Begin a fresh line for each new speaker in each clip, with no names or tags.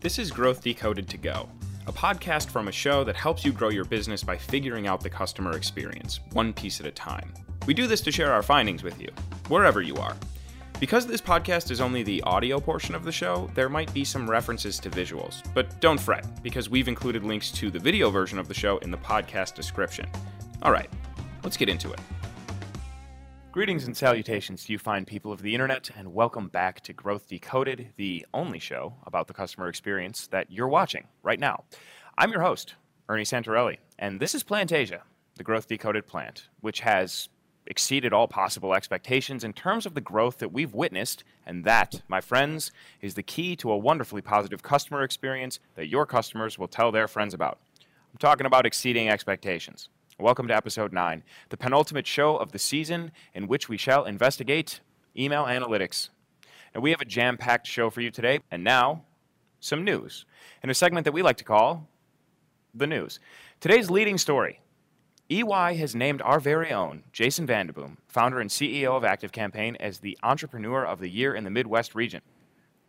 This is Growth Decoded to Go, a podcast from a show that helps you grow your business by figuring out the customer experience, one piece at a time. We do this to share our findings with you, wherever you are. Because this podcast is only the audio portion of the show, there might be some references to visuals, but don't fret, because we've included links to the video version of the show in the podcast description. All right, let's get into it. Greetings and salutations to you fine people of the internet, and welcome back to Growth Decoded, the only show about the customer experience that you're watching right now. I'm your host, Ernie Santarelli, and this is Plantasia, the Growth Decoded plant, which has exceeded all possible expectations in terms of the growth that we've witnessed, and that, my friends, is the key to a wonderfully positive customer experience that your customers will tell their friends about. I'm talking about exceeding expectations. Welcome to episode 9, the penultimate show of the season in which we shall investigate email analytics. And we have a jam packed show for you today, and now, some news in a segment that we like to call the news. Today's leading story EY has named our very own Jason VandeBoom, founder and CEO of ActiveCampaign, as the Entrepreneur of the Year in the Midwest region.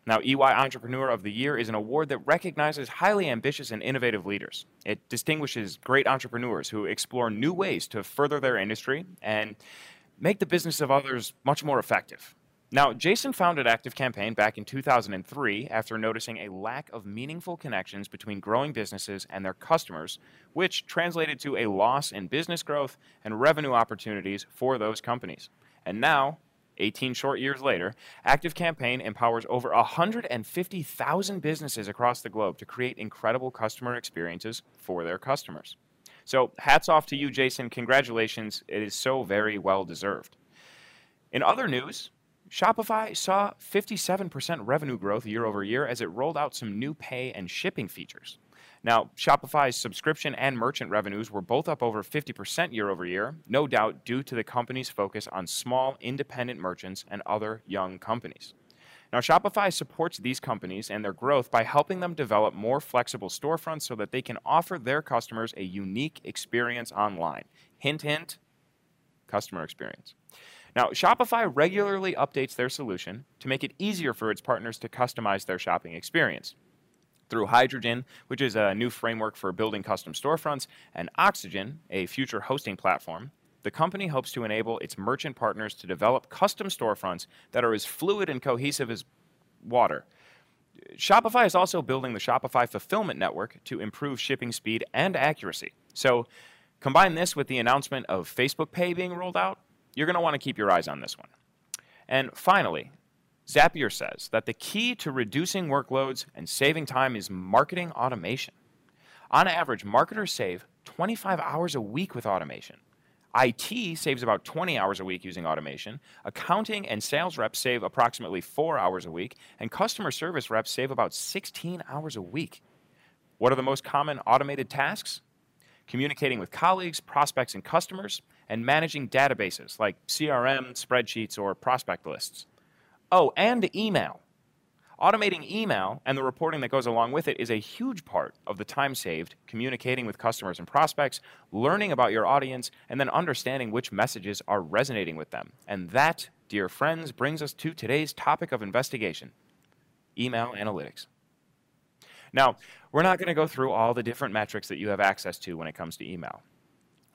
Now, EY Entrepreneur of the Year is an award that recognizes highly ambitious and innovative leaders. It distinguishes great entrepreneurs who explore new ways to further their industry and make the business of others much more effective. Now, Jason founded ActiveCampaign back in 2003 after noticing a lack of meaningful connections between growing businesses and their customers, which translated to a loss in business growth and revenue opportunities for those companies. And now, 18 short years later, ActiveCampaign empowers over 150,000 businesses across the globe to create incredible customer experiences for their customers. So, hats off to you, Jason. Congratulations. It is so very well deserved. In other news, Shopify saw 57% revenue growth year over year as it rolled out some new pay and shipping features. Now, Shopify's subscription and merchant revenues were both up over 50% year over year, no doubt due to the company's focus on small, independent merchants and other young companies. Now, Shopify supports these companies and their growth by helping them develop more flexible storefronts so that they can offer their customers a unique experience online. Hint, hint, customer experience. Now, Shopify regularly updates their solution to make it easier for its partners to customize their shopping experience through Hydrogen, which is a new framework for building custom storefronts, and Oxygen, a future hosting platform, the company hopes to enable its merchant partners to develop custom storefronts that are as fluid and cohesive as water. Shopify is also building the Shopify Fulfillment Network to improve shipping speed and accuracy. So, combine this with the announcement of Facebook Pay being rolled out, you're going to want to keep your eyes on this one. And finally, Zapier says that the key to reducing workloads and saving time is marketing automation. On average, marketers save 25 hours a week with automation. IT saves about 20 hours a week using automation. Accounting and sales reps save approximately 4 hours a week, and customer service reps save about 16 hours a week. What are the most common automated tasks? Communicating with colleagues, prospects, and customers, and managing databases like CRM, spreadsheets, or prospect lists. Oh, and email. Automating email and the reporting that goes along with it is a huge part of the time saved communicating with customers and prospects, learning about your audience, and then understanding which messages are resonating with them. And that, dear friends, brings us to today's topic of investigation email analytics. Now, we're not going to go through all the different metrics that you have access to when it comes to email.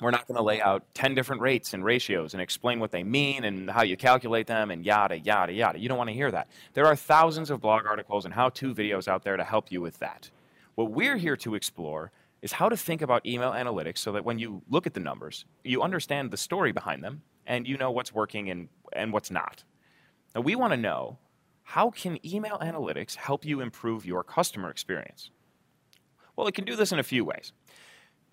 We're not going to lay out 10 different rates and ratios and explain what they mean and how you calculate them and yada, yada, yada. You don't want to hear that. There are thousands of blog articles and how to videos out there to help you with that. What we're here to explore is how to think about email analytics so that when you look at the numbers, you understand the story behind them and you know what's working and, and what's not. Now, we want to know how can email analytics help you improve your customer experience? Well, it can do this in a few ways.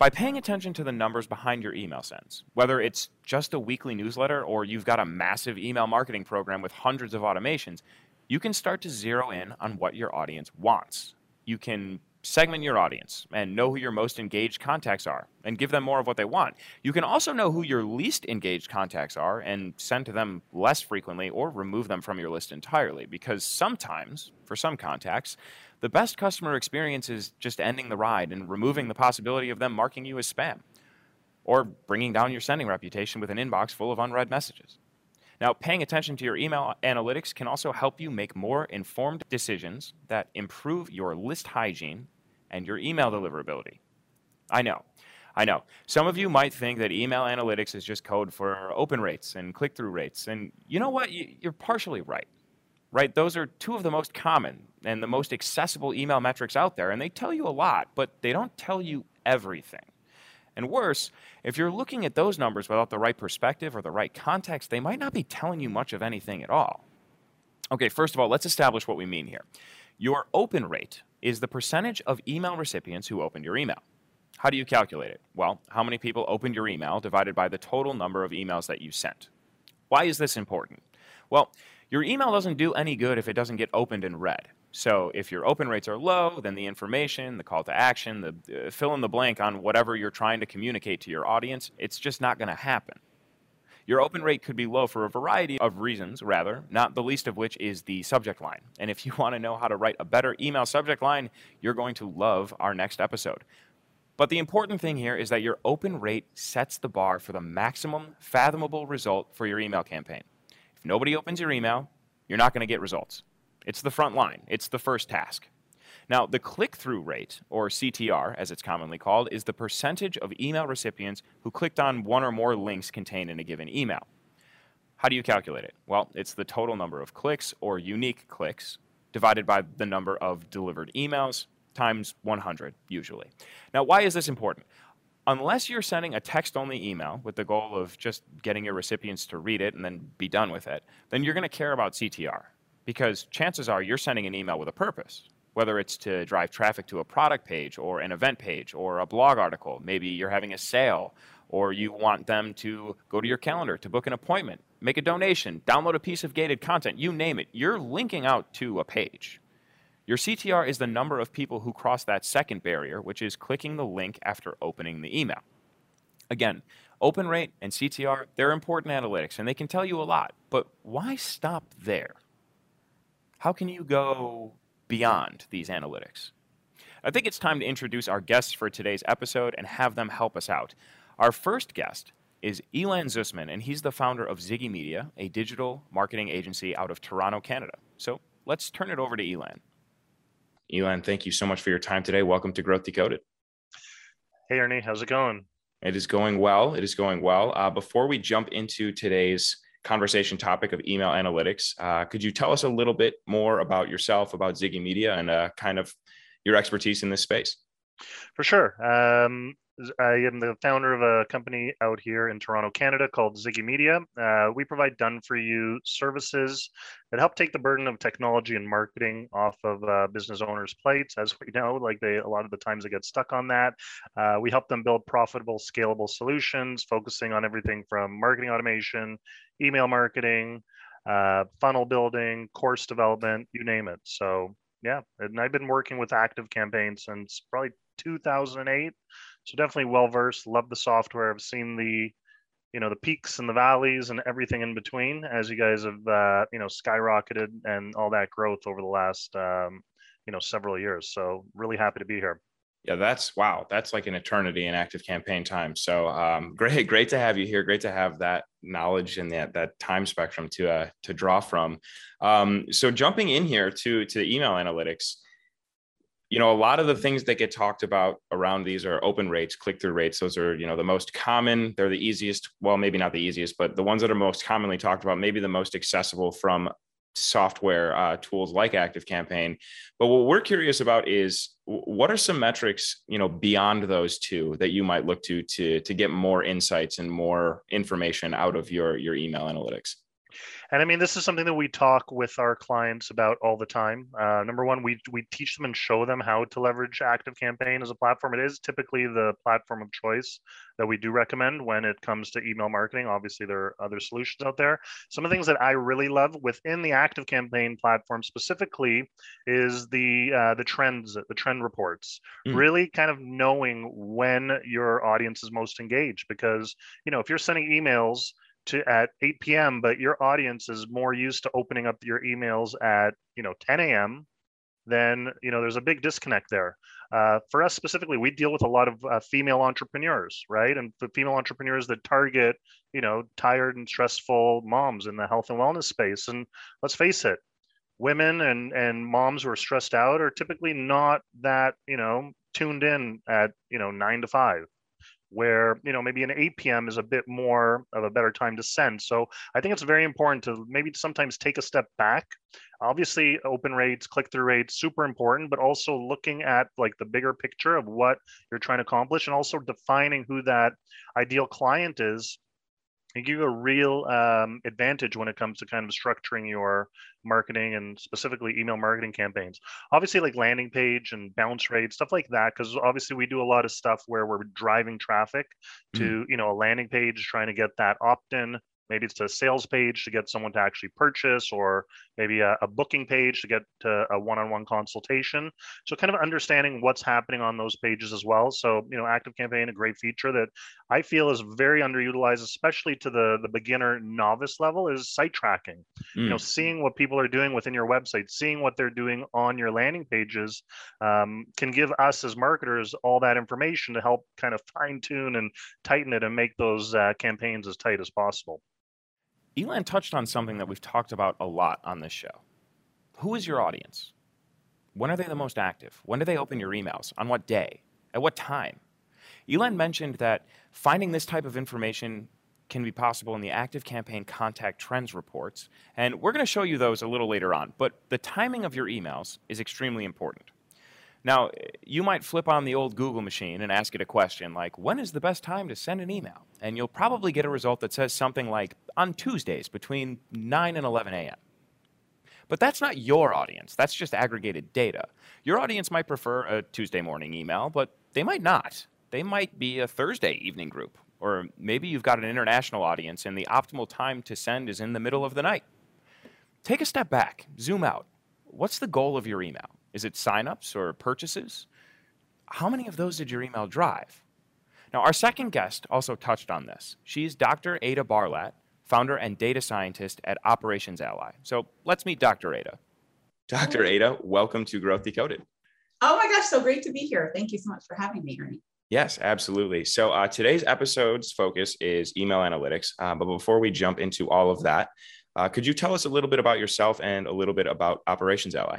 By paying attention to the numbers behind your email sends, whether it's just a weekly newsletter or you've got a massive email marketing program with hundreds of automations, you can start to zero in on what your audience wants. You can segment your audience and know who your most engaged contacts are and give them more of what they want. You can also know who your least engaged contacts are and send to them less frequently or remove them from your list entirely because sometimes, for some contacts, the best customer experience is just ending the ride and removing the possibility of them marking you as spam or bringing down your sending reputation with an inbox full of unread messages. Now, paying attention to your email analytics can also help you make more informed decisions that improve your list hygiene and your email deliverability. I know. I know. Some of you might think that email analytics is just code for open rates and click through rates. And you know what? You're partially right. Right? Those are two of the most common and the most accessible email metrics out there. And they tell you a lot, but they don't tell you everything. And worse, if you're looking at those numbers without the right perspective or the right context, they might not be telling you much of anything at all. Okay, first of all, let's establish what we mean here. Your open rate is the percentage of email recipients who opened your email. How do you calculate it? Well, how many people opened your email divided by the total number of emails that you sent. Why is this important? Well, your email doesn't do any good if it doesn't get opened and read. So if your open rates are low, then the information, the call to action, the uh, fill in the blank on whatever you're trying to communicate to your audience, it's just not going to happen. Your open rate could be low for a variety of reasons, rather, not the least of which is the subject line. And if you want to know how to write a better email subject line, you're going to love our next episode. But the important thing here is that your open rate sets the bar for the maximum fathomable result for your email campaign. Nobody opens your email, you're not going to get results. It's the front line, it's the first task. Now, the click through rate, or CTR as it's commonly called, is the percentage of email recipients who clicked on one or more links contained in a given email. How do you calculate it? Well, it's the total number of clicks or unique clicks divided by the number of delivered emails times 100, usually. Now, why is this important? Unless you're sending a text only email with the goal of just getting your recipients to read it and then be done with it, then you're going to care about CTR because chances are you're sending an email with a purpose, whether it's to drive traffic to a product page or an event page or a blog article. Maybe you're having a sale or you want them to go to your calendar to book an appointment, make a donation, download a piece of gated content, you name it. You're linking out to a page. Your CTR is the number of people who cross that second barrier, which is clicking the link after opening the email. Again, open rate and CTR, they're important analytics and they can tell you a lot, but why stop there? How can you go beyond these analytics? I think it's time to introduce our guests for today's episode and have them help us out. Our first guest is Elan Zusman, and he's the founder of Zigi Media, a digital marketing agency out of Toronto, Canada. So let's turn it over to Elan. Elan, thank you so much for your time today. Welcome to Growth Decoded.
Hey, Ernie, how's it going?
It is going well. It is going well. Uh, before we jump into today's conversation topic of email analytics, uh, could you tell us a little bit more about yourself, about Zigi Media, and uh, kind of your expertise in this space?
For sure. Um, I am the founder of a company out here in Toronto, Canada called Zigi Media. Uh, we provide done for you services that help take the burden of technology and marketing off of uh, business owners' plates. As we know, like they a lot of the times they get stuck on that. Uh, we help them build profitable, scalable solutions, focusing on everything from marketing automation, email marketing, uh, funnel building, course development, you name it. So yeah, and I've been working with ActiveCampaigns since probably 2008 so definitely well versed. Love the software. I've seen the, you know, the peaks and the valleys and everything in between as you guys have, uh, you know, skyrocketed and all that growth over the last, um, you know, several years. So really happy to be here.
Yeah, that's wow. That's like an eternity in ActiveCampaign time. So um, great, great to have you here. Great to have that knowledge and that that time spectrum to uh, to draw from. Um, so jumping in here to to email analytics, you know a lot of the things that get talked about around these are open rates click-through rates those are you know the most common they're the easiest well maybe not the easiest but the ones that are most commonly talked about maybe the most accessible from software uh, tools like ActiveCampaign but what we're curious about is what are some metrics you know beyond those two that you might look to to to get more insights and more information out of your your email analytics
and I mean, this is something that we talk with our clients about all the time. Uh, number one, we we teach them and show them how to leverage ActiveCampaign as a platform. It is typically the platform of choice that we do recommend when it comes to email marketing. Obviously, there are other solutions out there. Some of the things that I really love within the ActiveCampaign platform specifically is the uh, the trends, the trend reports. Mm. Really, kind of knowing when your audience is most engaged, because you know if you're sending emails to at 8 p.m., but your audience is more used to opening up your emails at you know 10 a.m. then you know there's a big disconnect there. Uh, for us specifically, we deal with a lot of uh, female entrepreneurs, right? And the female entrepreneurs that target, you know, tired and stressful moms in the health and wellness space. And let's face it, women and and moms who are stressed out are typically not that you know tuned in at you know nine to five where you know maybe an 8 p.m. is a bit more of a better time to send. So I think it's very important to maybe sometimes take a step back. Obviously, open rates, click-through rates, super important, but also looking at like the bigger picture of what you're trying to accomplish, and also defining who that ideal client is and give you a real um, advantage when it comes to kind of structuring your marketing and specifically email marketing campaigns. Obviously, like landing page and bounce rate, stuff like that, because obviously we do a lot of stuff where we're driving traffic to mm. you know a landing page, trying to get that opt-in maybe it's a sales page to get someone to actually purchase or maybe a, a, booking page to get to a one-on-one consultation so kind of understanding what's happening on those pages as well so you know ActiveCampaign a great feature that i feel is very underutilized especially to the the beginner novice level is site tracking mm. you know mm. seeing what people are doing within your website seeing what they're doing on your landing pages um, can give us as marketers all that information to help kind of fine tune and tighten it and make those uh, campaigns as tight as possible
Elan touched on something that we've talked about a lot on this show. Who is your audience? When are they the most active? When do they open your emails? On what day? At what time? Elan mentioned that finding this type of information can be possible in the ActiveCampaign contact trends reports, and we're going to show you those a little later on. But the timing of your emails is extremely important. Now, you might flip on the old Google machine and ask it a question like, when is the best time to send an email? And you'll probably get a result that says something like, on Tuesdays between 9 and 11 a.m. But that's not your audience. That's just aggregated data. Your audience might prefer a Tuesday morning email, but they might not. They might be a Thursday evening group. Or maybe you've got an international audience and the optimal time to send is in the middle of the night. Take a step back, zoom out. What's the goal of your email? Is it signups or purchases? How many of those did your email drive? Now, our second guest also touched on this. She's Dr. Ada Barlatt, founder and data scientist at Operations Ally. So let's meet Dr. Ada. Dr. Ada, welcome to Growth Decoded.
Oh my gosh, so great to be here. Thank you so much for having me, Ernie.
Yes, absolutely. So uh, today's episode's focus is email analytics. Uh, but before we jump into all of that, uh, could you tell us a little bit about yourself and a little bit about Operations Ally?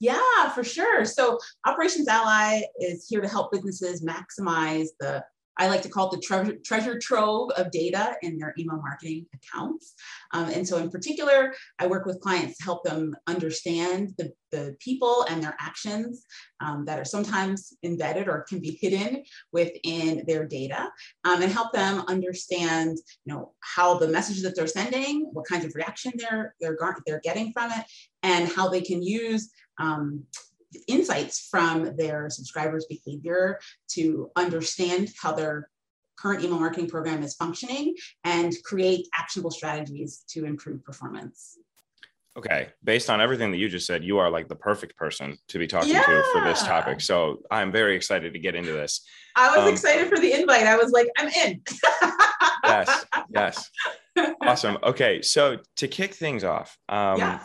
Yeah, for sure. So Operations Ally is here to help businesses maximize the I like to call it the treasure, treasure trove of data in their email marketing accounts. Um, and so, in particular, I work with clients to help them understand the, the people and their actions um, that are sometimes embedded or can be hidden within their data, um, and help them understand, you know, how the messages that they're sending, what kinds of reaction they're they're they're getting from it, and how they can use um, insights from their subscribers' behavior to understand how their current email marketing program is functioning and create actionable strategies to improve performance.
Okay, based on everything that you just said, you are like the perfect person to be talking yeah. to for this topic. So I'm very excited to get into this.
I was um, excited for the invite. I was like, I'm in.
yes, yes. Awesome. Okay, so to kick things off, um, yeah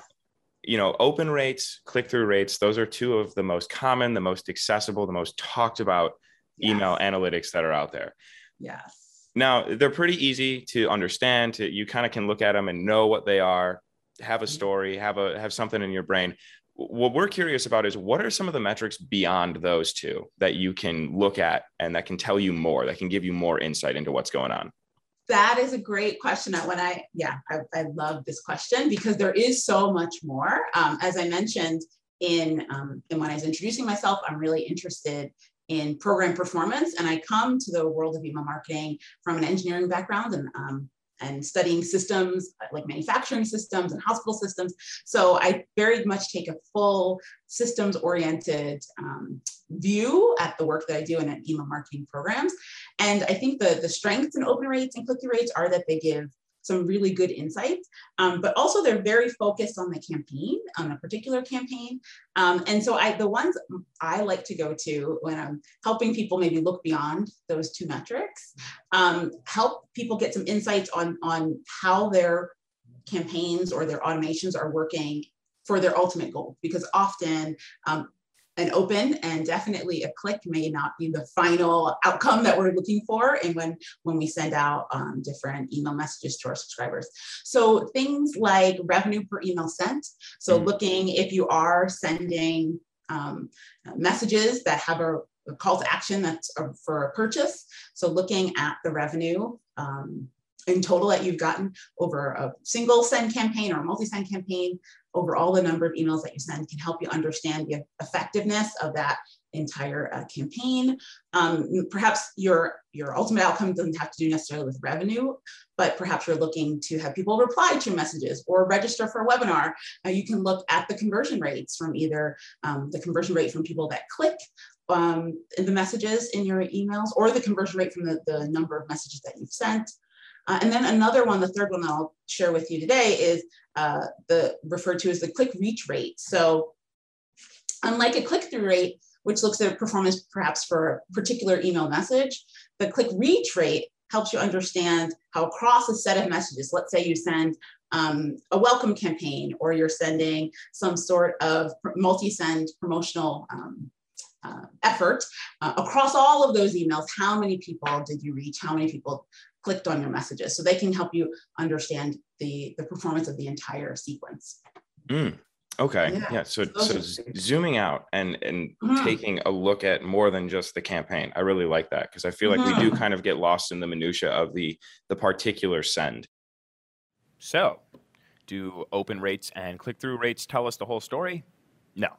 you know, open rates, click through rates, those are two of the most common, the most accessible, the most talked about yes. email analytics that are out there.
Yes.
Now, they're pretty easy to understand. To, you kind of can look at them and know what they are, have a mm-hmm. story, have a have something in your brain. What we're curious about is what are some of the metrics beyond those two that you can look at and that can tell you more, that can give you more insight into what's going on?
That is a great question. When I, yeah, I, I love this question because there is so much more. Um, as I mentioned in, um, and when I was introducing myself, I'm really interested in program performance. And I come to the world of email marketing from an engineering background and um, and studying systems like manufacturing systems and hospital systems. So I very much take a full systems oriented um, view at the work that I do in at email marketing programs. And I think the, the strengths in open rates and click through rates are that they give some really good insights, um, but also they're very focused on the campaign, on a particular campaign. Um, and so I, the ones I like to go to when I'm helping people maybe look beyond those two metrics, um, help people get some insights on, on how their campaigns or their automations are working for their ultimate goal because often um, an open and definitely a click may not be the final outcome that we're looking for and when when we send out um, different email messages to our subscribers so things like revenue per email sent so mm-hmm. looking if you are sending um, messages that have a, a, call to action that's a, for a purchase so looking at the revenue um, in total that you've gotten over a single send campaign or a multi-send campaign over all the number of emails that you send can help you understand the effectiveness of that entire uh, campaign. Um, perhaps your, your ultimate outcome doesn't have to do necessarily with revenue, but perhaps you're looking to have people reply to messages or register for a webinar. Uh, you can look at the conversion rates from either um, the conversion rate from people that click um, the messages in your emails or the conversion rate from the, the number of messages that you've sent. Uh, and then another one, the third one that I'll share with you today is uh, the referred to as the click reach rate. So unlike a click-through rate, which looks at performance perhaps for a particular email message, the click reach rate helps you understand how across a set of messages, let's say you send um, a welcome campaign or you're sending some sort of multi-send promotional um, uh, effort uh, across all of those emails, how many people did you reach? How many people clicked on your messages. So they can help you understand the, the performance of the entire sequence.
Mm, okay. Yeah. yeah. So, so zooming out and, and mm-hmm. taking a look at more than just the campaign. I really like that because I feel like mm-hmm. we do mm-hmm. kind of get lost in the minutia of the, the particular send. So do open rates and click through rates tell us the whole story? No,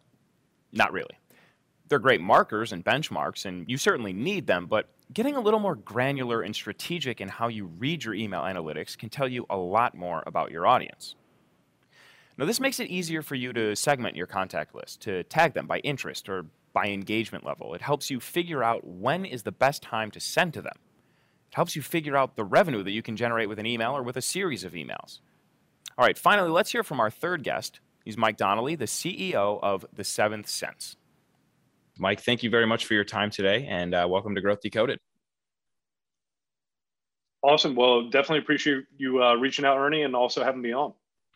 not really. They're great markers and benchmarks, and you certainly need them, but getting a little more granular and strategic in how you read your email analytics can tell you a lot more about your audience. Now, this makes it easier for you to segment your contact list, to tag them by interest or by engagement level. It helps you figure out when is the best time to send to them. It helps you figure out the revenue that you can generate with an email or with a series of emails. All right, finally, let's hear from our third guest. He's Mike Donnelly, the CEO of The Seventh Sense. Mike, thank you very much for your time today and uh, welcome to Growth Decoded.
Awesome. Well, definitely appreciate you uh, reaching out, Ernie, and also having me on.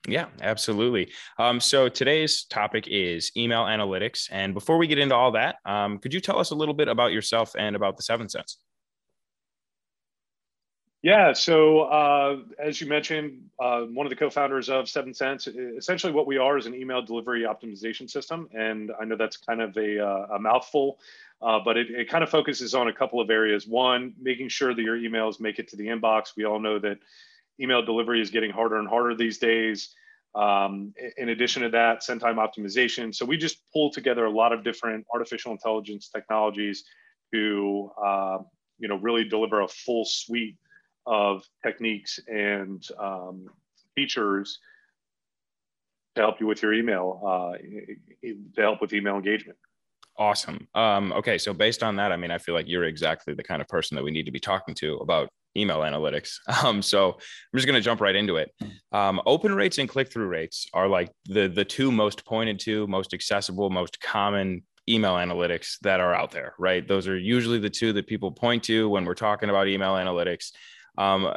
Yeah, absolutely. Um, so today's topic is email analytics. And before we get into all that, um, could you tell us a little bit about yourself and about the Seventh Sense?
Yeah, so uh, as you mentioned, uh, one of the co-founders of Seventh Sense. Essentially, what we are is an email delivery optimization system, and I know that's kind of a, uh, a mouthful, uh, but it, it, kind of focuses on a couple of areas. One, making sure that your emails make it to the inbox. We all know that email delivery is getting harder and harder these days. Um, in addition to that, send time optimization. So we just pull together a lot of different artificial intelligence technologies to, uh, you know, really deliver a full suite of techniques and um, features to help you with your email, uh, to help with email engagement.
Awesome. Um, okay, so based on that, I mean, I feel like you're exactly the kind of person that we need to be talking to about email analytics. Um, so I'm just going to jump right into it. Um, open rates and click through rates are like the the two most pointed to, most accessible, most common email analytics that are out there, right? Those are usually the two that people point to when we're talking about email analytics. Um,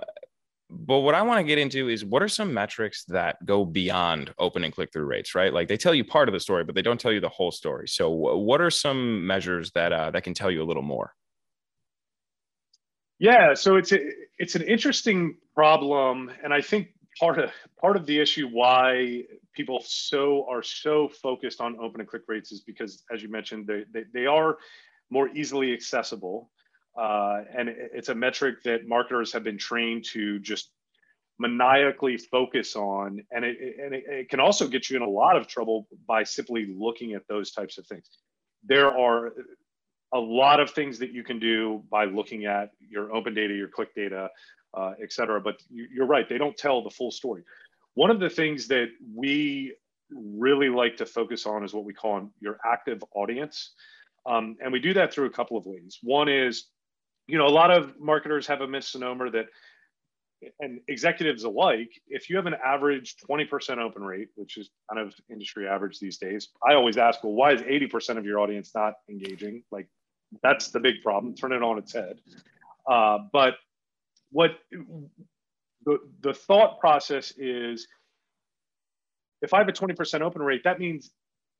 but what I want to get into is what are some metrics that go beyond open and click through rates, right? Like they tell you part of the story, but they don't tell you the whole story. So, what are some measures that uh, that can tell you a little more?
Yeah, so it's a, it's an interesting problem, and I think part of part of the issue why people so are so focused on open and click rates is because, as you mentioned, they they, they are more easily accessible. Uh, and it's a metric that marketers have been trained to just maniacally focus on. And it, and it, it can also get you in a lot of trouble by simply looking at those types of things. There are a lot of things that you can do by looking at your open data, your click data, uh, et cetera. But you're right, they don't tell the full story. One of the things that we really like to focus on is what we call your active audience. Um, and we do that through a couple of ways. One is you know, a lot of marketers have a misnomer that, and executives alike, if you have an average 20% open rate, which is kind of industry average these days, I always ask, well, why is 80% of your audience not engaging? Like, that's the big problem. Turn it on its head. Uh, but what the, the thought process is if I have a 20% open rate, that means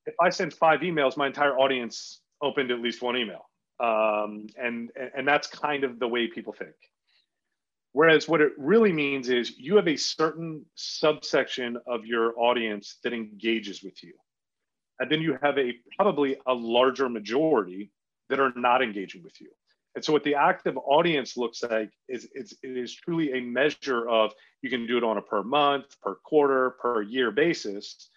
if I send five emails, my entire audience opened at least one email. Um, and, and that's kind of the way people think. Whereas what it really means is you have a certain subsection of your audience that engages with you. And then you have a probably a larger majority that are not engaging with you. And so what the active audience looks like is, is it is truly a measure of you can do it on a per month, per quarter, per year basis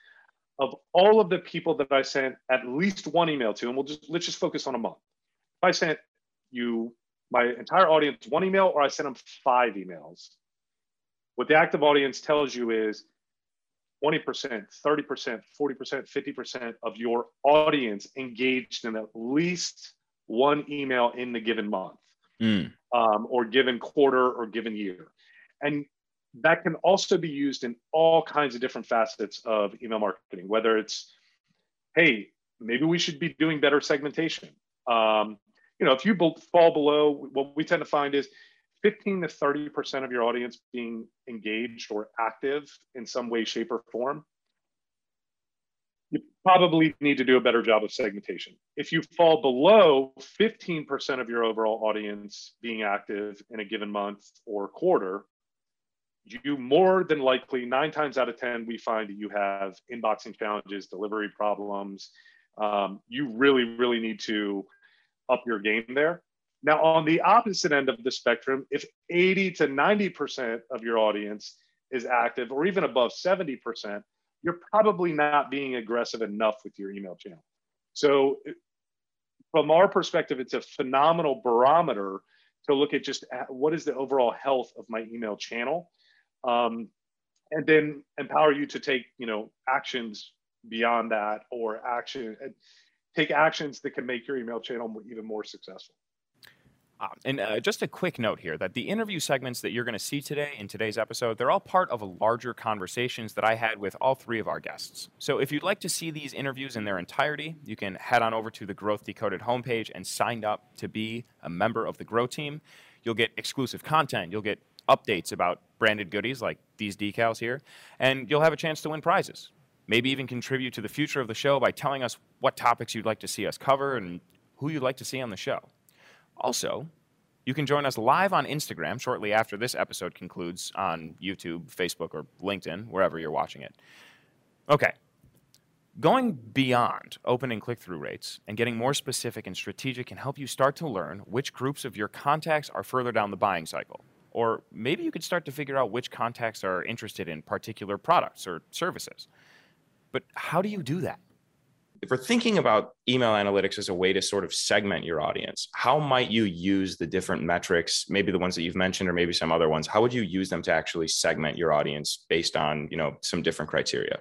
of all of the people that I sent at least one email to, and we'll just let's just focus on a month. If I sent you my entire audience one email or I sent them five emails, what the active audience tells you is 20%, 30%, 40%, 50% of your audience engaged in at least one email in the given month mm. um, or given quarter or given year. And that can also be used in all kinds of different facets of email marketing, whether it's, hey, maybe we should be doing better segmentation. Um, you know, if you fall below, what we tend to find is 15 to 30% of your audience being engaged or active in some way, shape, or form you probably need to do a better job of segmentation. If you fall below 15% of your overall audience being active in a given month or quarter, you more than likely, nine times out of 10, we find that you have inboxing challenges, delivery problems. Um, you really, really need to up your game there. Now, on the opposite end of the spectrum, if 80 to 90% of your audience is active or even above 70%, you're probably not being aggressive enough with your email channel. So, from our perspective, it's a phenomenal barometer to look at just what is the overall health of my email channel, um, and then empower you to take you know actions beyond that or action take actions that can make your email channel even more successful.
Uh, and uh, just a quick note here that the interview segments that you're going to see today in today's episode, they're all part of a larger conversations that I had with all three of our guests. So if you'd like to see these interviews in their entirety, you can head on over to the Growth Decoded homepage and sign up to be a member of the Grow team. You'll get exclusive content, you'll get updates about branded goodies like these decals here, and you'll have a chance to win prizes. Maybe even contribute to the future of the show by telling us what topics you'd like to see us cover and who you'd like to see on the show. Also, you can join us live on Instagram shortly after this episode concludes on YouTube, Facebook, or LinkedIn, wherever you're watching it. Okay. Going beyond opening click through rates and getting more specific and strategic can help you start to learn which groups of your contacts are further down the buying cycle. Or maybe you could start to figure out which contacts are interested in particular products or services. But how do you do that?
if we're thinking about email analytics as a way to sort of segment your audience, how might you use the different metrics, maybe the ones that you've mentioned or maybe some other ones? How would you use them to actually segment your audience based on, you know, some different criteria?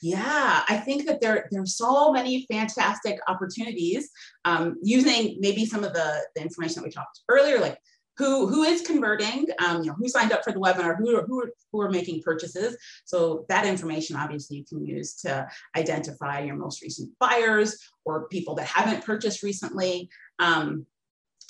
Yeah, I think that there, there are so many fantastic opportunities um, using maybe some of the, the information that we talked earlier, like who who is converting, um, you know, who signed up for the webinar, who are, who are, who are making purchases. So that information obviously you can use to identify your most recent buyers or people that haven't purchased recently. Um,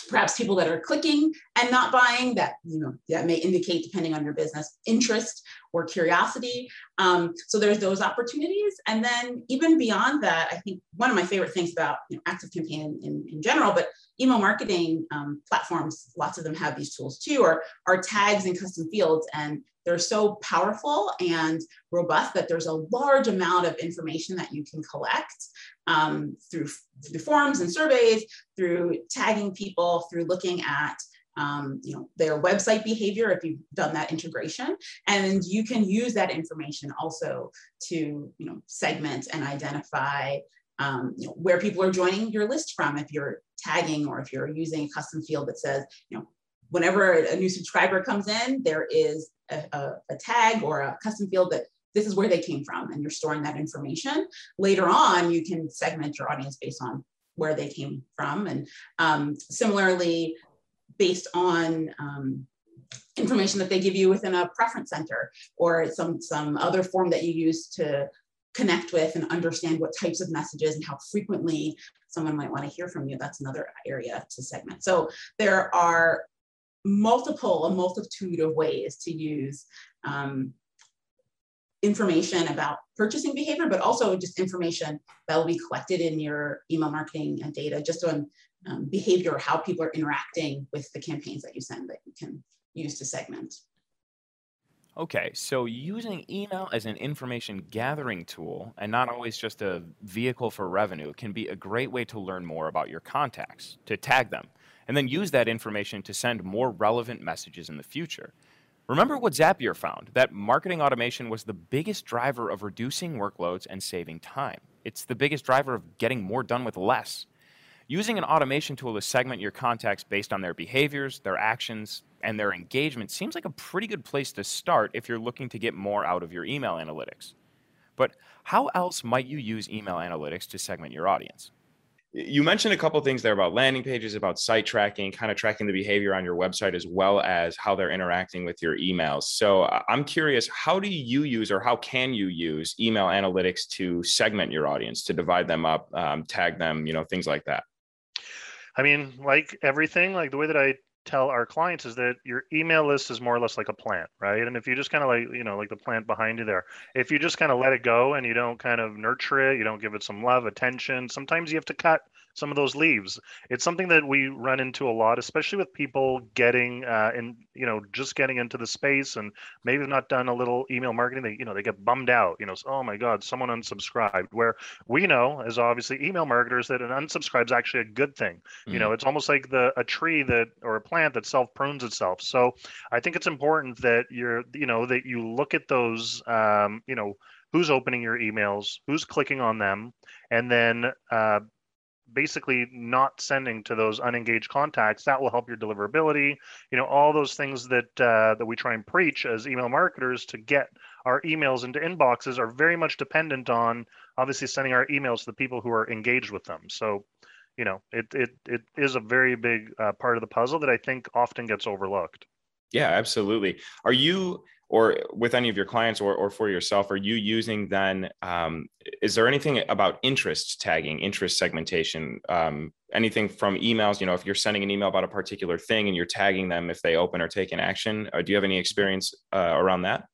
perhaps people that are clicking and not buying that you know that may indicate depending on your business interest or curiosity um, so there's those opportunities and then even beyond that i think one of my favorite things about you know, ActiveCampaign in, in, in general but email marketing um, platforms lots of them have these tools too or are tags and custom fields and they're so powerful and robust that there's a large amount of information that you can collect um, through, through forums and surveys, through tagging people, through looking at um, you know, their website behavior if you've done that integration. And you can use that information also to you know, segment and identify um, you know, where people are joining your list from if you're tagging or if you're using a custom field that says, you know, whenever a new subscriber comes in, there is a, a, a tag or a custom field that this is where they came from and you're storing that information. Later on, you can segment your audience based on where they came from. And um, similarly, based on um, information that they give you within a preference center or some, some other form that you use to connect with and understand what types of messages and how frequently someone might want to hear from you. That's another area to segment. So there are multiple, a multitude of ways to use um, information about purchasing behavior, but also just information that will be collected in your email marketing data just on um, behavior, how people are interacting with the campaigns that you send that you can use to segment.
Okay, so using email as an information gathering tool and not always just a vehicle for revenue can be a great way to learn more about your contacts, to tag them, and then use that information to send more relevant messages in the future. Remember what Zapier found that marketing automation was the biggest driver of reducing workloads and saving time. It's the biggest driver of getting more done with less. Using an automation tool to segment your contacts based on their behaviors, their actions, and their engagement seems like a pretty good place to start if you're looking to get more out of your email analytics. But how else might you use email analytics to segment your audience?
You mentioned a couple things there about landing pages, about site tracking, kind of tracking the behavior on your website as well as how they're interacting with your emails. So I'm curious, how do you use or how can you use email analytics to segment your audience, to divide them up, um, tag them, you know, things like that?
I mean, like everything, like the way that I tell our clients is that your email list is more or less like a plant, right? And if you just kind of like, you know, like the plant behind you there, if you just kind of let it go and you don't kind of nurture it, you don't give it some love, attention, sometimes you have to cut some of those leaves. It's something that we run into a lot, especially with people getting uh, in, you know, just getting into the space and maybe not done a little email marketing. They, you know, they get bummed out. You know, so, oh my God, someone unsubscribed. Where we know, as obviously email marketers, that an unsubscribe is actually a good thing. Mm-hmm. You know, mm-hmm. it's almost like the a tree that or a plant that self prunes itself. So I think it's important that you're, you know, that you look at those, um, you know who's opening your emails, who's clicking on them, and then uh, basically not sending to those unengaged contacts that will help your deliverability. You know all those things that uh, that we try and preach as email marketers to get our emails into inboxes are very much dependent on obviously sending our emails to the people who are engaged with them. So you know it it, it is a very big uh, part of the puzzle that i think often gets overlooked.
Yeah absolutely. Are you or with any of your clients or, or for yourself are you using then um, is there anything about interest tagging interest segmentation um, anything from emails? You know if you're sending an email about a particular thing and you're tagging them if they open or take an action or do you have any experience uh, around that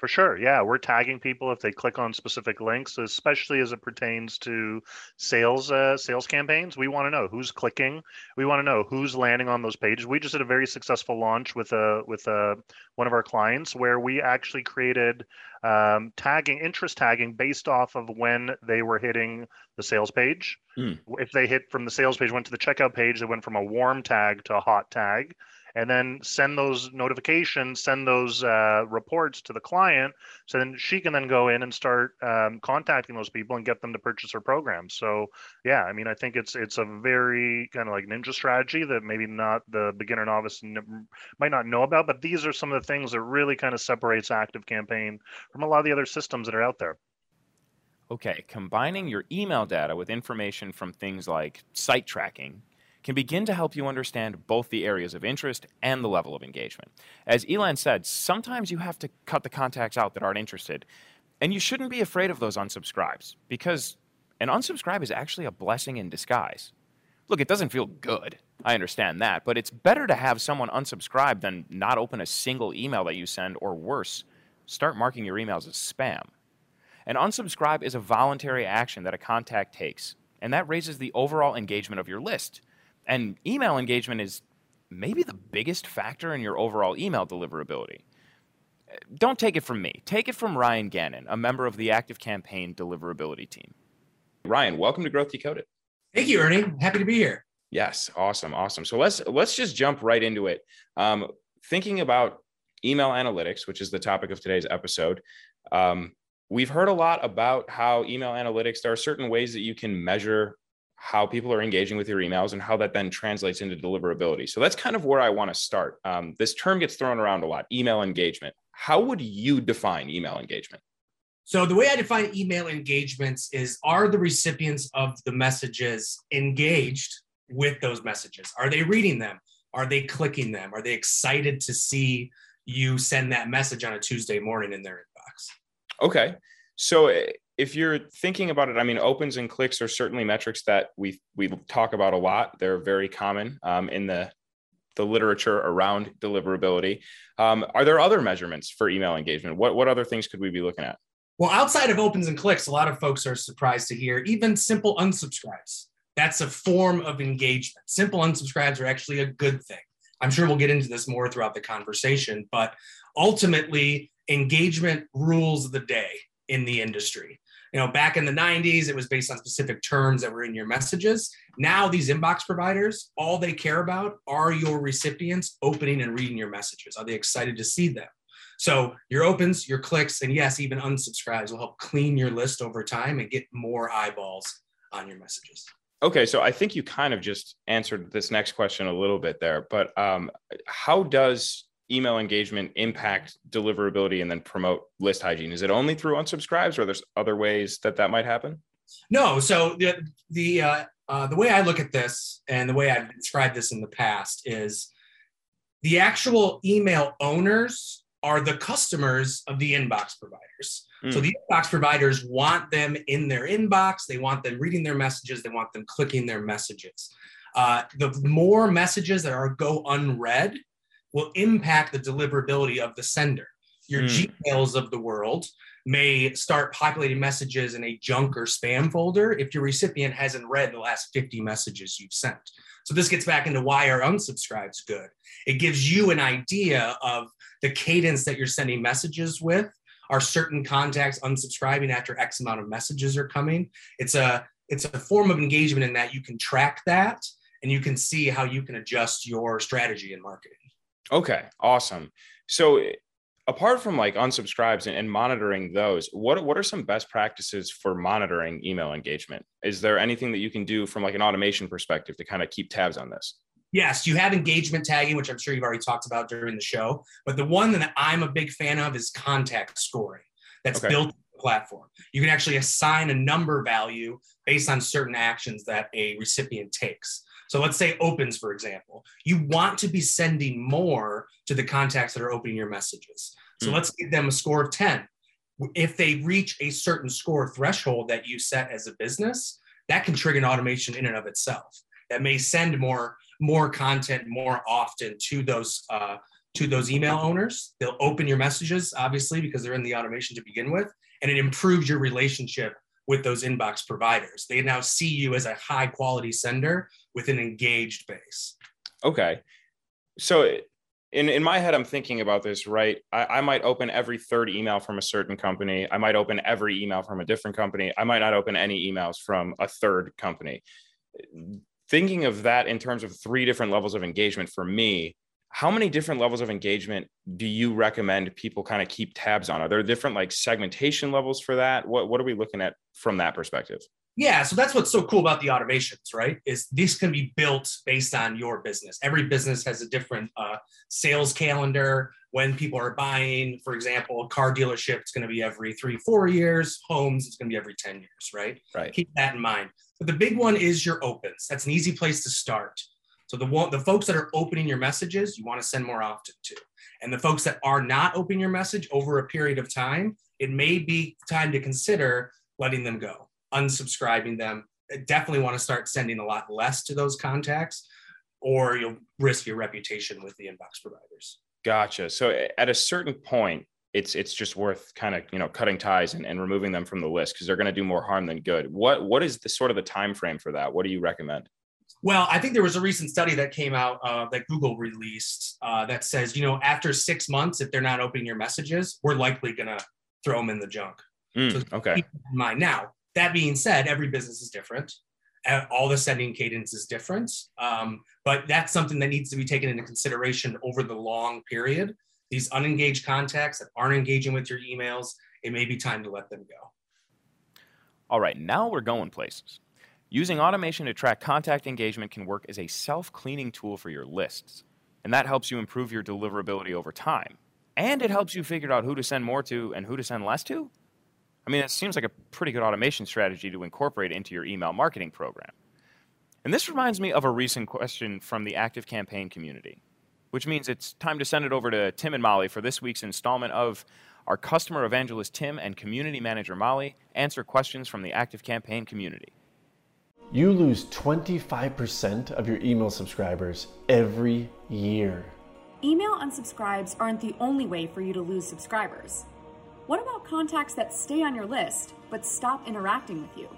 for sure. Yeah. We're tagging people if they click on specific links, especially as it pertains to sales, uh, sales campaigns. We want to know who's clicking. We want to know who's landing on those pages. We just did a very successful launch with a, with a, one of our clients where we actually created um, tagging, interest tagging based off of when they were hitting the sales page. Mm. If they hit from the sales page, went to the checkout page, they went from a warm tag to a hot tag and then send those notifications, send those uh, reports to the client, so then she can then go in and start um, contacting those people and get them to purchase her program. So yeah, I mean, I think it's it's a very kind of like ninja strategy that maybe not the beginner novice might not know about, but these are some of the things that really kind of separates ActiveCampaign from a lot of the other systems that are out there.
Okay, combining your email data with information from things like site tracking can begin to help you understand both the areas of interest and the level of engagement. As Elan said, sometimes you have to cut the contacts out that aren't interested, and you shouldn't be afraid of those unsubscribes because an unsubscribe is actually a blessing in disguise. Look, it doesn't feel good. I understand that, but it's better to have someone unsubscribe than not open a single email that you send, or worse, start marking your emails as spam. An unsubscribe is a voluntary action that a contact takes, and that raises the overall engagement of your list. And email engagement is maybe the biggest factor in your overall email deliverability. Don't take it from me. Take it from Ryan Gannon, a member of the ActiveCampaign deliverability team. Ryan, welcome to Growth Decoded.
Thank you, Ernie. Happy to be here.
Yes, awesome, awesome. So let's let's just jump right into it. Um, thinking about email analytics, which is the topic of today's episode, um, we've heard a lot about how email analytics. There are certain ways that you can measure how people are engaging with your emails and how that then translates into deliverability. So that's kind of where I want to start. Um, this term gets thrown around a lot email engagement. How would you define email engagement?
So, the way I define email engagements is are the recipients of the messages engaged with those messages? Are they reading them? Are they clicking them? Are they excited to see you send that message on a Tuesday morning in their inbox?
Okay. So, if you're thinking about it, I mean, opens and clicks are certainly metrics that we we talk about a lot. They're very common um, in the the literature around deliverability. Um, are there other measurements for email engagement? What what other things could we be looking at?
Well, outside of opens and clicks, a lot of folks are surprised to hear even simple unsubscribes. That's a form of engagement. Simple unsubscribes are actually a good thing. I'm sure we'll get into this more throughout the conversation, but ultimately, engagement rules the day in the industry. You know, back in the 90s, it was based on specific terms that were in your messages. Now, these inbox providers, all they care about are your recipients opening and reading your messages. Are they excited to see them? So, your opens, your clicks, and yes, even unsubscribes will help clean your list over time and get more eyeballs on your messages.
Okay, so I think you kind of just answered this next question a little bit there, but um, how does email engagement impact deliverability and then promote list hygiene? Is it only through unsubscribes, or there's other ways that that might happen?
No. So the the uh, uh, the way I look at this and the way I've described this in the past is the actual email owners are the customers of the inbox providers. Mm. So the inbox providers want them in their inbox. They want them reading their messages. They want them clicking their messages. Uh, the more messages that are go unread, will impact the deliverability of the sender. Your mm. Gmails of the world may start populating messages in a junk or spam folder if your recipient hasn't read the last 50 messages you've sent. So this gets back into why are unsubscribes good. It gives you an idea of the cadence that you're sending messages with. Are certain contacts unsubscribing after X amount of messages are coming? It's a it's a form of engagement in that you can track that and you can see how you can adjust your strategy in marketing.
Okay, awesome. So apart from like unsubscribes and, and, monitoring those, what what are some best practices for monitoring email engagement? Is there anything that you can do from like an automation perspective to kind of keep tabs on this?
Yes, you have engagement tagging, which I'm sure you've already talked about during the show. But the one that I'm a big fan of is contact scoring. That's okay. built platform. You can actually assign a number value based on certain actions that a recipient takes. So let's say opens, for example. You want to be sending more to the contacts that are opening your messages. So mm. let's give them a score of 10. If they reach a certain score threshold that you set as a business, that can trigger an automation in and of itself that may send more more content more often to those uh, to those email owners. They'll open your messages, obviously, because they're in the automation to begin with, and it improves your relationship with those inbox providers. They now see you as a high quality sender with an engaged base.
Okay. So in, in my head, I'm thinking about this, right? I, I might open every third email from a certain company. I might open every email from a different company. I might not open any emails from a third company. Thinking of that in terms of three different levels of engagement for me, how many different levels of engagement do you recommend people kind of keep tabs on? Are there different like segmentation levels for that? What what are we looking at from that perspective?
Yeah, so that's what's so cool about the automations, right? Is this can be built based on your business. Every business has a different uh, sales calendar. When people are buying, for example, a car dealership, it's going to be every three, four years. Homes, it's going to be every 10 years, right?
Right.
Keep that in mind. But the big one is your opens. That's an easy place to start. So the one, the folks that are opening your messages, you want to send more often to. And the folks that are not opening your message over a period of time, it may be time to consider letting them go, unsubscribing them. definitely want to start sending a lot less to those contacts, or you'll risk your reputation with the inbox providers.
Gotcha. So at a certain point, it's it's just worth kind of you know cutting ties and, and removing them from the list because they're going to do more harm than good. What what is the sort of the time frame for that? What do you recommend?
Well, I think there was a recent study that came out uh, that Google released uh, that says, you know, after six months, if they're not opening your messages, we're likely going to throw them in the junk.
Mm, so okay. Keep
in mind. Now, that being said, every business is different. All the sending cadence is different. Um, but that's something that needs to be taken into consideration over the long period. These unengaged contacts that aren't engaging with your emails, it may be time to let them go.
All right, now we're going places. Using automation to track contact engagement can work as a self cleaning tool for your lists, and that helps you improve your deliverability over time. And it helps you figure out who to send more to and who to send less to. I mean, it seems like a pretty good automation strategy to incorporate into your email marketing program. And this reminds me of a recent question from the ActiveCampaign community, which means it's time to send it over to Tim and Molly for this week's installment of our customer evangelist Tim and community manager Molly answer questions from the ActiveCampaign community
you lose 25% of your email subscribers every year.
Email unsubscribes aren't the only way for you to lose subscribers. What about contacts that stay on your list but stop interacting with you?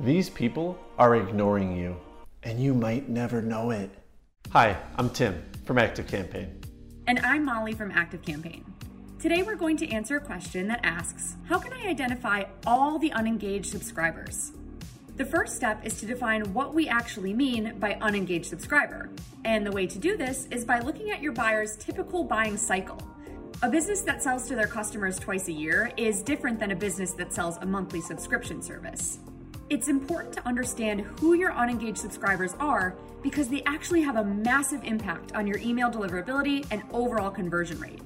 These people are ignoring you, and you might never know it. Hi, I'm Tim from ActiveCampaign.
And I'm Molly from ActiveCampaign. Today we're going to answer a question that asks How can I identify all the unengaged subscribers? The first step is to define what we actually mean by unengaged subscriber. And the way to do this is by looking at your buyer's typical buying cycle. A business that sells to their customers twice a year is different than a business that sells a monthly subscription service. It's important to understand who your unengaged subscribers are because they actually have a massive impact on your email deliverability and overall conversion rate.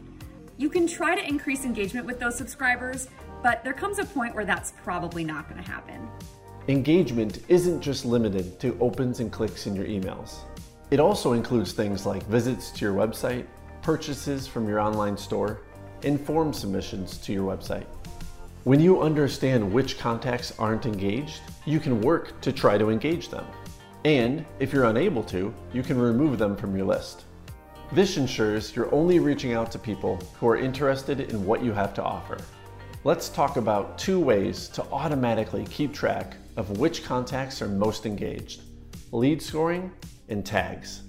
You can try to increase engagement with those subscribers, but there comes a point where that's probably not going to happen.
Engagement isn't just limited to opens and clicks in your emails. It also includes things like visits to your website, purchases from your online store, and form submissions to your website. When you understand which contacts aren't engaged, you can work to try to engage them. And if you're unable to, you can remove them from your list. This ensures you're only reaching out to people who are interested in what you have to offer. Let's talk about two ways to automatically keep track of which contacts are most engaged lead scoring and tags.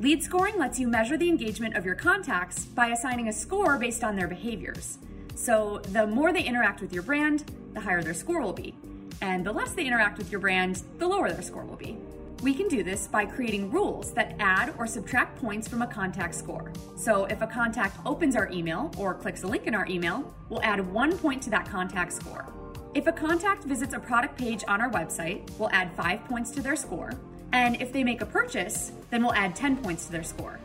Lead scoring lets you measure the engagement of your contacts by assigning a score based on their behaviors. So, the more they interact with your brand, the higher their score will be. And the less they interact with your brand, the lower their score will be. We can do this by creating rules that add or subtract points from a contact score. So if a contact opens our email or clicks a link in our email, we'll add one point to that contact score. If a contact visits a product page on our website, we'll add five points to their score. And if they make a purchase, then we'll add 10 points to their score.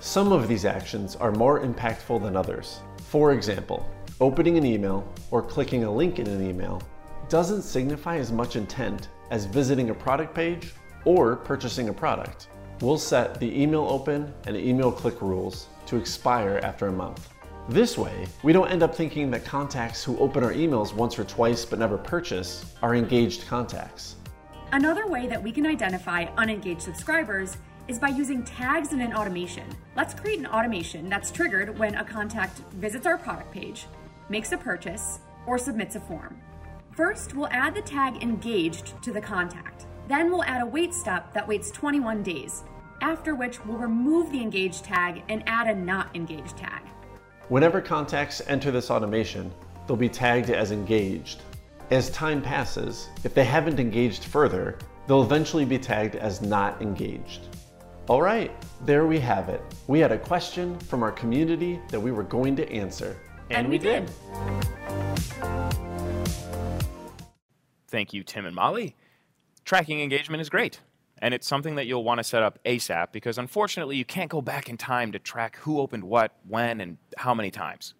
Some of these actions are more impactful than others. For example, opening an email or clicking a link in an email doesn't signify as much intent as visiting a product page or purchasing a product. We'll set the email open and email click rules to expire after a month. This way, we don't end up thinking that contacts who open our emails once or twice but never purchase are engaged contacts.
Another way that we can identify unengaged subscribers is by using tags in an automation. Let's create an automation that's triggered when a contact visits our product page, makes a purchase, or submits a form. First, we'll add the tag engaged to the contact. Then we'll add a wait step that waits 21 days, after which we'll remove the engaged tag and add a not engaged tag.
Whenever contacts enter this automation, they'll be tagged as engaged. As time passes, if they haven't engaged further, they'll eventually be tagged as not engaged. All right, there we have it. We had a question from our community that we were going to answer.
And, and we, we did.
Thank you, Tim and Molly tracking engagement is great. And it's something that you'll want to set up ASAP because unfortunately you can't go back in time to track who opened what, when, and how many times.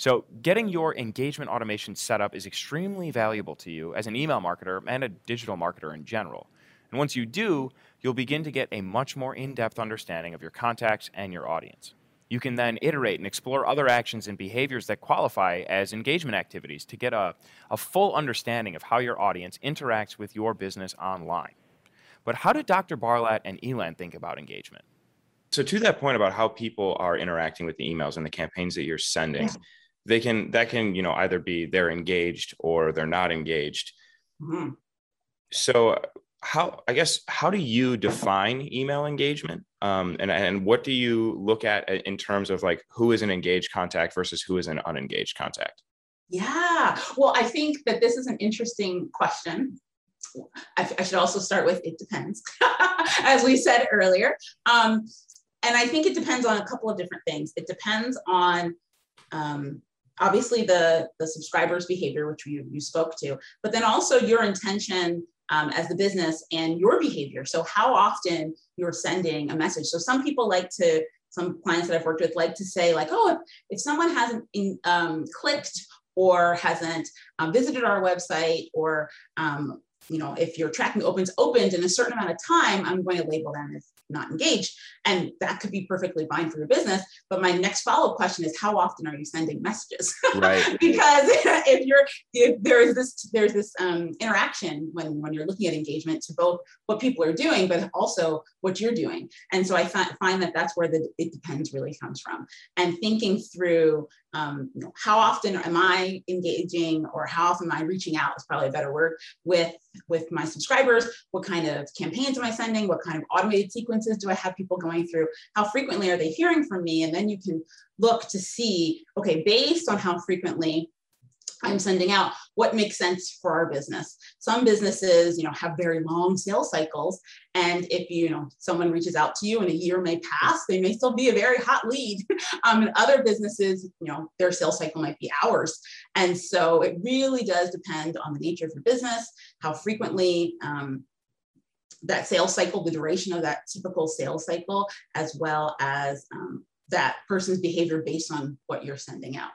So, getting your engagement automation set up is extremely valuable to you as an email marketer and a digital marketer in general. And once you do, you'll begin to get a much more in depth understanding of your contacts and your audience. You can then iterate and explore other actions and behaviors that qualify as engagement activities to get a, a full understanding of how your audience interacts with your business online. But how did Dr. Barlatt and Elan think about engagement?
So to that point about how people are interacting with the emails and the campaigns that you're sending, they can that can you know either be they're engaged or they're not engaged. Mm-hmm. So how I guess how do you define email engagement? Um, and and what do you look at in terms of like who is an engaged contact versus who is an unengaged contact?
Yeah, well, I think that this is an interesting question. I, I should also start with it depends, as we said earlier. Um, and I think it depends on a couple of different things. It depends on um, obviously the the subscribers behavior which you, you spoke to but then also your intention um, as the business and your behavior. So, how often you're sending a message. So, some people like to, some clients that I've worked with like to say, like, oh, if, if someone hasn't in, um, clicked or hasn't um, visited our website or um, you know, if your tracking opens opened in a certain amount of time, I'm going to label them as not engaged. And that could be perfectly fine for your business. But my next follow-up question is how often are you sending messages?
Right.
because if you're if there's this there's this um, interaction when when you're looking at engagement to both what people are doing, but also what you're doing. And so I find find that that's where the it depends really comes from. And thinking through um, you know, how often am I engaging or how often am I reaching out is probably a better word with, with my subscribers? What kind of campaigns am I sending? What kind of automated sequences do I have people going through? How frequently are they hearing from me? And then you can look to see, okay, based on how frequently I'm sending out what makes sense for our business. Some businesses, you know, have very long sales cycles. And if you know someone reaches out to you and a year may pass, they may still be a very hot lead. um, and other businesses, you know, their sales cycle might be hours. And so it really does depend on the nature of your business, how frequently um, that sales cycle, the duration of that typical sales cycle, as well as um, that person's behavior based on what you're sending out.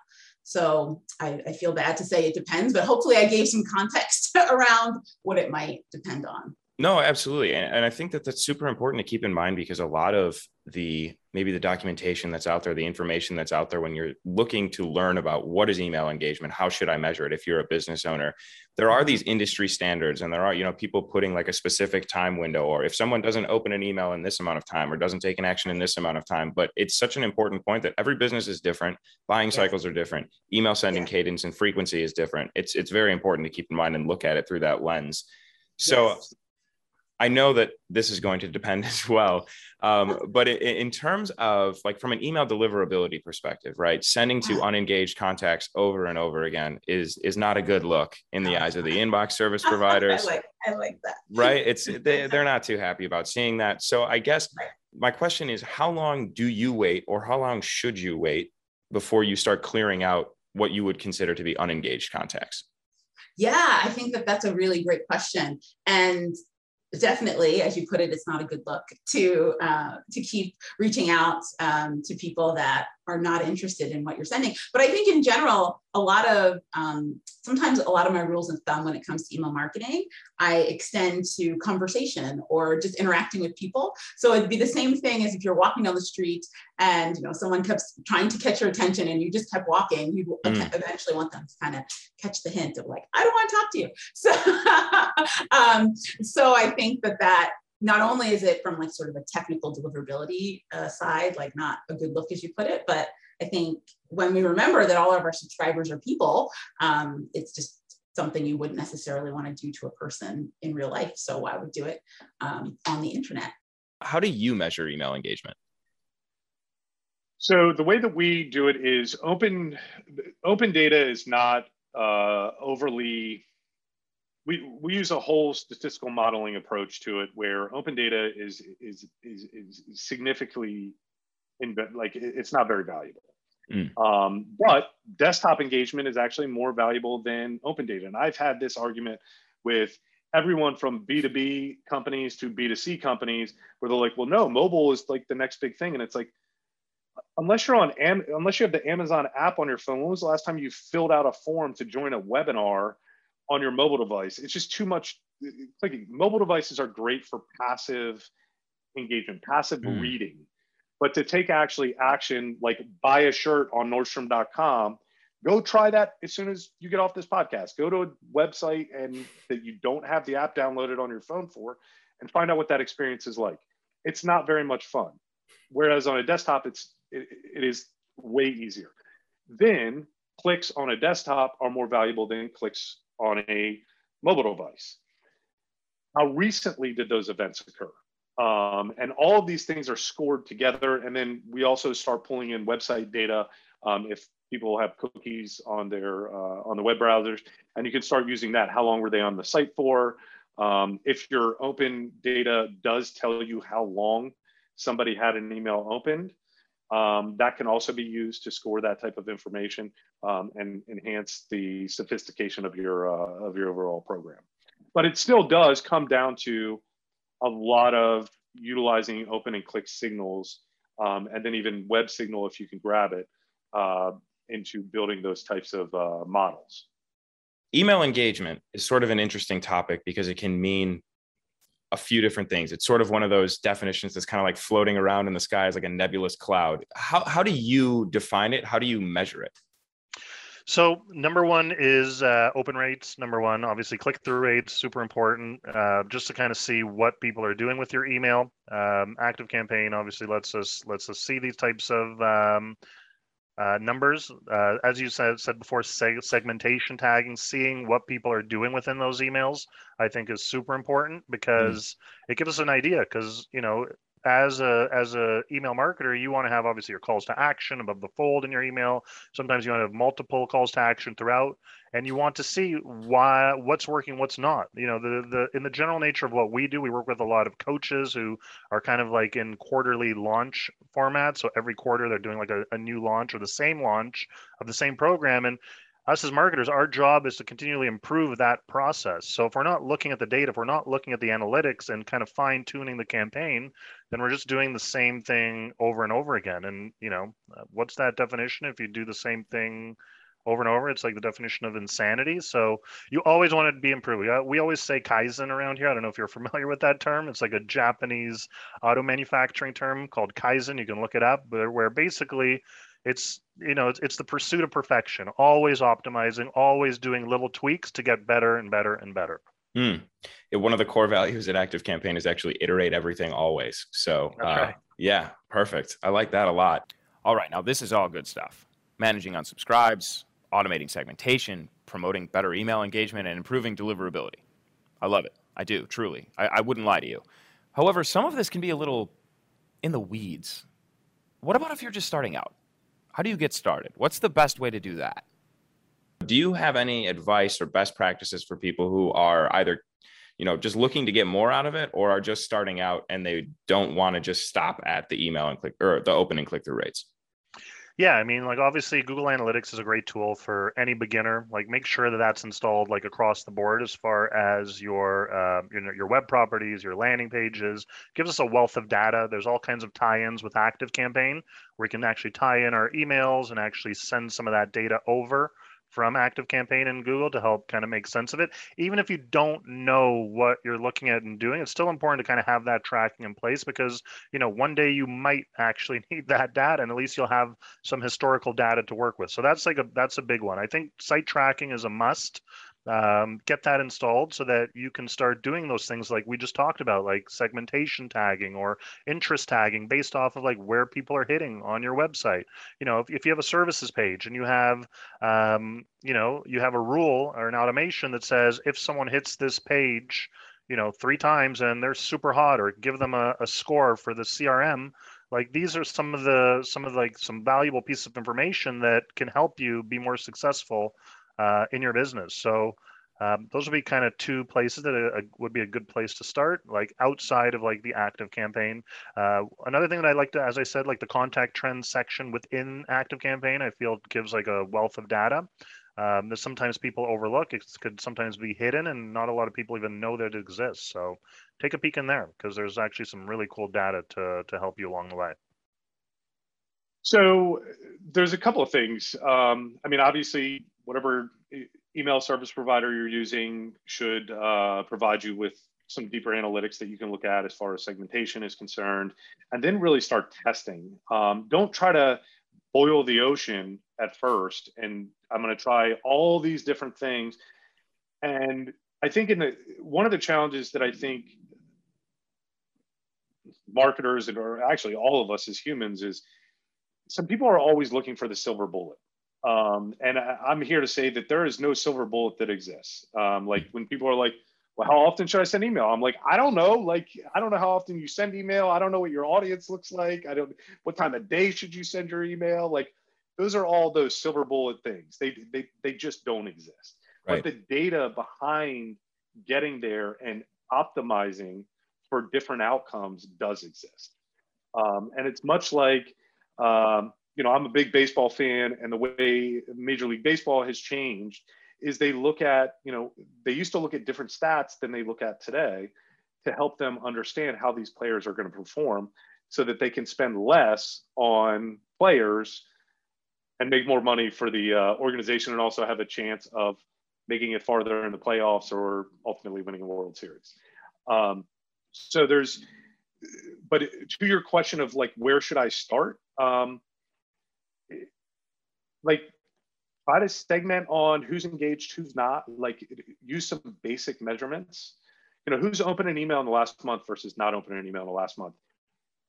So I, I, feel bad to say it depends, but hopefully I gave some context around what it might depend on.
No, absolutely. And, and I think that that's super important to keep in mind because a lot of the maybe the documentation that's out there, the information that's out there when you're looking to learn about what is email engagement, how should I measure it if you're a business owner, there are these industry standards and there are, you know, people putting like a specific time window or if someone doesn't open an email in this amount of time or doesn't take an action in this amount of time. But it's such an important point that every business is different. Buying cycles are different. Email sending yes. cadence and frequency is different. It's it's very important to keep in mind and look at it through that lens. So yes. I know that this is going to depend as well. Um, but in, in, terms of like from an email deliverability perspective, right, sending to unengaged contacts over and over again is is not a good look in the eyes of the inbox service providers.
I like I like that.
Right, it's they, they're not too happy about seeing that. So I guess my question is, how long do you wait, or how long should you wait before you start clearing out what you would consider to be unengaged contacts?
Yeah, I think that that's a really great question. And definitely, as you put it, it's not a good look to uh, to keep reaching out um, to people that are not interested in what you're sending. But I think in general, a lot of um, sometimes a lot of my rules of thumb when it comes to email marketing, I extend to conversation or just interacting with people. So it'd be the same thing as if you're walking down the street and you know someone kept trying to catch your attention and you just kept walking. You mm. eventually want them to kind of catch the hint of like, I don't want to talk to you. So, um, so I think that that not only is it from like sort of a technical deliverability uh, side, like not a good look as you put it, but I think when we remember that all of our subscribers are people, um, it's just something you wouldn't necessarily want to do to a person in real life. So why would do it um, on the internet?
How do you measure email engagement?
So the way that we do it is open. Open data is not uh, overly we, we use a whole statistical modeling approach to it where open data is is is, is significantly in like it's not very valuable. Mm. um, but desktop engagement is actually more valuable than open data. And i've had this argument with everyone from b2b companies to b2c companies where they're like well no mobile is like the next big thing. And it's like unless you're on Am- unless you have the amazon app on your phone when was the last time you filled out a form to join a webinar on your mobile device. It's just too much clicking. Mobile devices are great for passive engagement, passive mm. reading. But to take actually action, like buy a shirt on Nordstrom.com, go try that as soon as you get off this podcast. Go to a website and that you don't have the app downloaded on your phone for, and find out what that experience is like. It's not very much fun. Whereas on a desktop, it's it, it is way easier. Then clicks on a desktop are more valuable than clicks on a mobile device. How recently did those events occur? Um, and all of these things are scored together. And then we also start pulling in website data um, if people have cookies on their uh, on the web browsers, and you can start using that. How long were they on the site for? Um, if your open data does tell you how long somebody had an email opened, um, that can also be used to score that type of information um, and enhance the sophistication of your uh, of your overall program. But it still does come down to a lot of utilizing open and click signals, um, and then even web signal if you can grab it uh, into building those types of uh, models.
Email engagement is sort of an interesting topic because it can mean a few different things. It's sort of one of those definitions that's kind of like floating around in the sky as like a nebulous cloud. How, how do you define it? How do you measure it?
So number one is uh, open rates. Number one, obviously click through rates, super important, uh, just to kind of see what people are doing with your email. Um, ActiveCampaign obviously lets us lets us see these types of um, uh, numbers, uh, as you said, said before, seg- segmentation tagging, seeing what people are doing within those emails, I think is super important because mm. it gives us an idea. Because you know, as a as a email marketer, you want to have obviously your calls to action above the fold in your email. Sometimes you want to have multiple calls to action throughout and you want to see why what's working what's not you know the the in the general nature of what we do we work with a lot of coaches who are kind of like in quarterly launch format so every quarter they're doing like a, a new launch or the same launch of the same program and us as marketers, our job is to continually improve that process. So if we're not looking at the data, if we're not looking at the analytics and kind of fine tuning the campaign, then we're just doing the same thing over and over again. And you know, uh, what's that definition? If you do the same thing over and over. It's like the definition of insanity. So you always want to be improving. Uh, we always say Kaizen around here. I don't know if you're familiar with that term. It's like a Japanese auto manufacturing term called Kaizen. You can look it up, but where basically it's you know it's, it's the pursuit of perfection, always optimizing, always doing little tweaks to get better and better and better.
Hmm. one of the core values at ActiveCampaign is actually iterate everything always. So, uh, right. yeah, perfect. I like that a lot.
All right, now this is all good stuff. Managing unsubscribes, automating segmentation, promoting better email engagement, and improving deliverability. I love it. I do, truly. I, I wouldn't lie to you. However, some of this can be a little in the weeds. What about if you're just starting out? How do you get started? What's the best way to do that?
Do you have any advice or best practices for people who are either, you know, just looking to get more out of it or are just starting out and they don't want to just stop at the email and click or the open and click through rates?
Yeah, I mean, like obviously Google Analytics is a great tool for any beginner. Like, make sure that that's installed like across the board as far as your uh, your, your web properties, your landing pages. Gives us a wealth of data. There's all kinds of tie-ins with ActiveCampaign where we can actually tie in our emails and actually send some of that data over from ActiveCampaign and Google to help kind of make sense of it. Even if you don't know what you're looking at and doing, it's still important to kind of have that tracking in place because you know one day you might actually need that data, and at least you'll have some historical data to work with. So that's like a that's a big one. I think site tracking is a must um, get that installed so that you can start doing those things like we just talked about like segmentation tagging or interest tagging based off of like where people are hitting on your website. You know if, if you have a services page and you have um, you know you have a rule or an automation that says if someone hits this page you know three times and they're super hot or give them a, a score for the crm like these are some of the some of like some valuable pieces of information that can help you be more successful uh, in your business. So um, those would be kind of two places that a, a, would be a good place to start, like outside of like the ActiveCampaign. Uh, another thing that I like to, as I said, like the contact trends section within ActiveCampaign, I feel gives like a wealth of data. Um, that sometimes people overlook. It could sometimes be hidden, and not a lot of people even know that it exists. So take a peek in there because there's actually some really cool data to to help you along the way.
So there's a couple of things. Um, I mean, obviously, whatever email service provider you're using should uh, provide you with some deeper analytics that you can look at as far as segmentation is concerned, and then really start testing. Um, don't try to boil the ocean at first, and I'm going to try all these different things. And I think in the one of the challenges that I think marketers and or actually all of us as humans is some people are always looking for the silver bullet um, and I, am here to say that there is no silver bullet that exists. Um, like when people are like, well, how often should I send email? I'm like, I don't know. Like, I don't know how often you send email. I don't know what your audience looks like. I don't, what time of day should you send your email? Like, those are all those silver bullet things. They, they, they just don't exist. Right. But the data behind getting there and optimizing for different outcomes does exist. Um, and it's much like, um, you know, I'm a big baseball fan, and the way Major League Baseball has changed is they look at, you know, they used to look at different stats than they look at today to help them understand how these players are going to perform so that they can spend less on players and make more money for the uh, organization and also have a chance of making it farther in the playoffs or ultimately winning a World Series. Um, so there's, but to your question of like, where should I start? Um, like try to segment on who's engaged, who's not, like use some basic measurements. You know, who's opened an email in the last month versus not opening an email in the last month.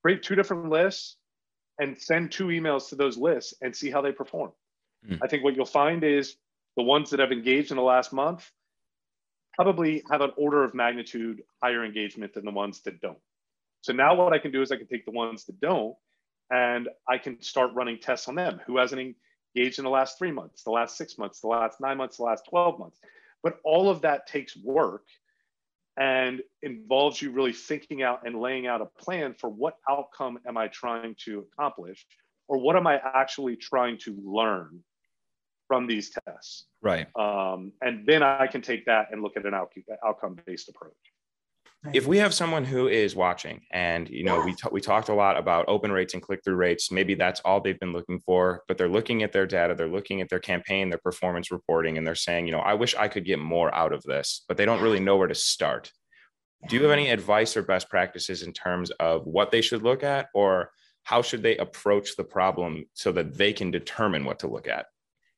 Create two different lists and send two emails to those lists and see how they perform.
Mm.
I think what you'll find is the ones that have engaged in the last month probably have an order of magnitude higher engagement than the ones that don't. So now what I can do is I can take the ones that don't and I can start running tests on them. Who hasn't engaged in the last three months, the last six months, the last nine months, the last 12 months? But all of that takes work and involves you really thinking out and laying out a plan for what outcome am I trying to accomplish or what am I actually trying to learn from these tests.
Right.
Um, and then I can take that and look at an outcome based approach.
If we have someone who is watching and you know we t- we talked a lot about open rates and click through rates maybe that's all they've been looking for but they're looking at their data they're looking at their campaign their performance reporting and they're saying you know I wish I could get more out of this but they don't really know where to start. Do you have any advice or best practices in terms of what they should look at or how should they approach the problem so that they can determine what to look at?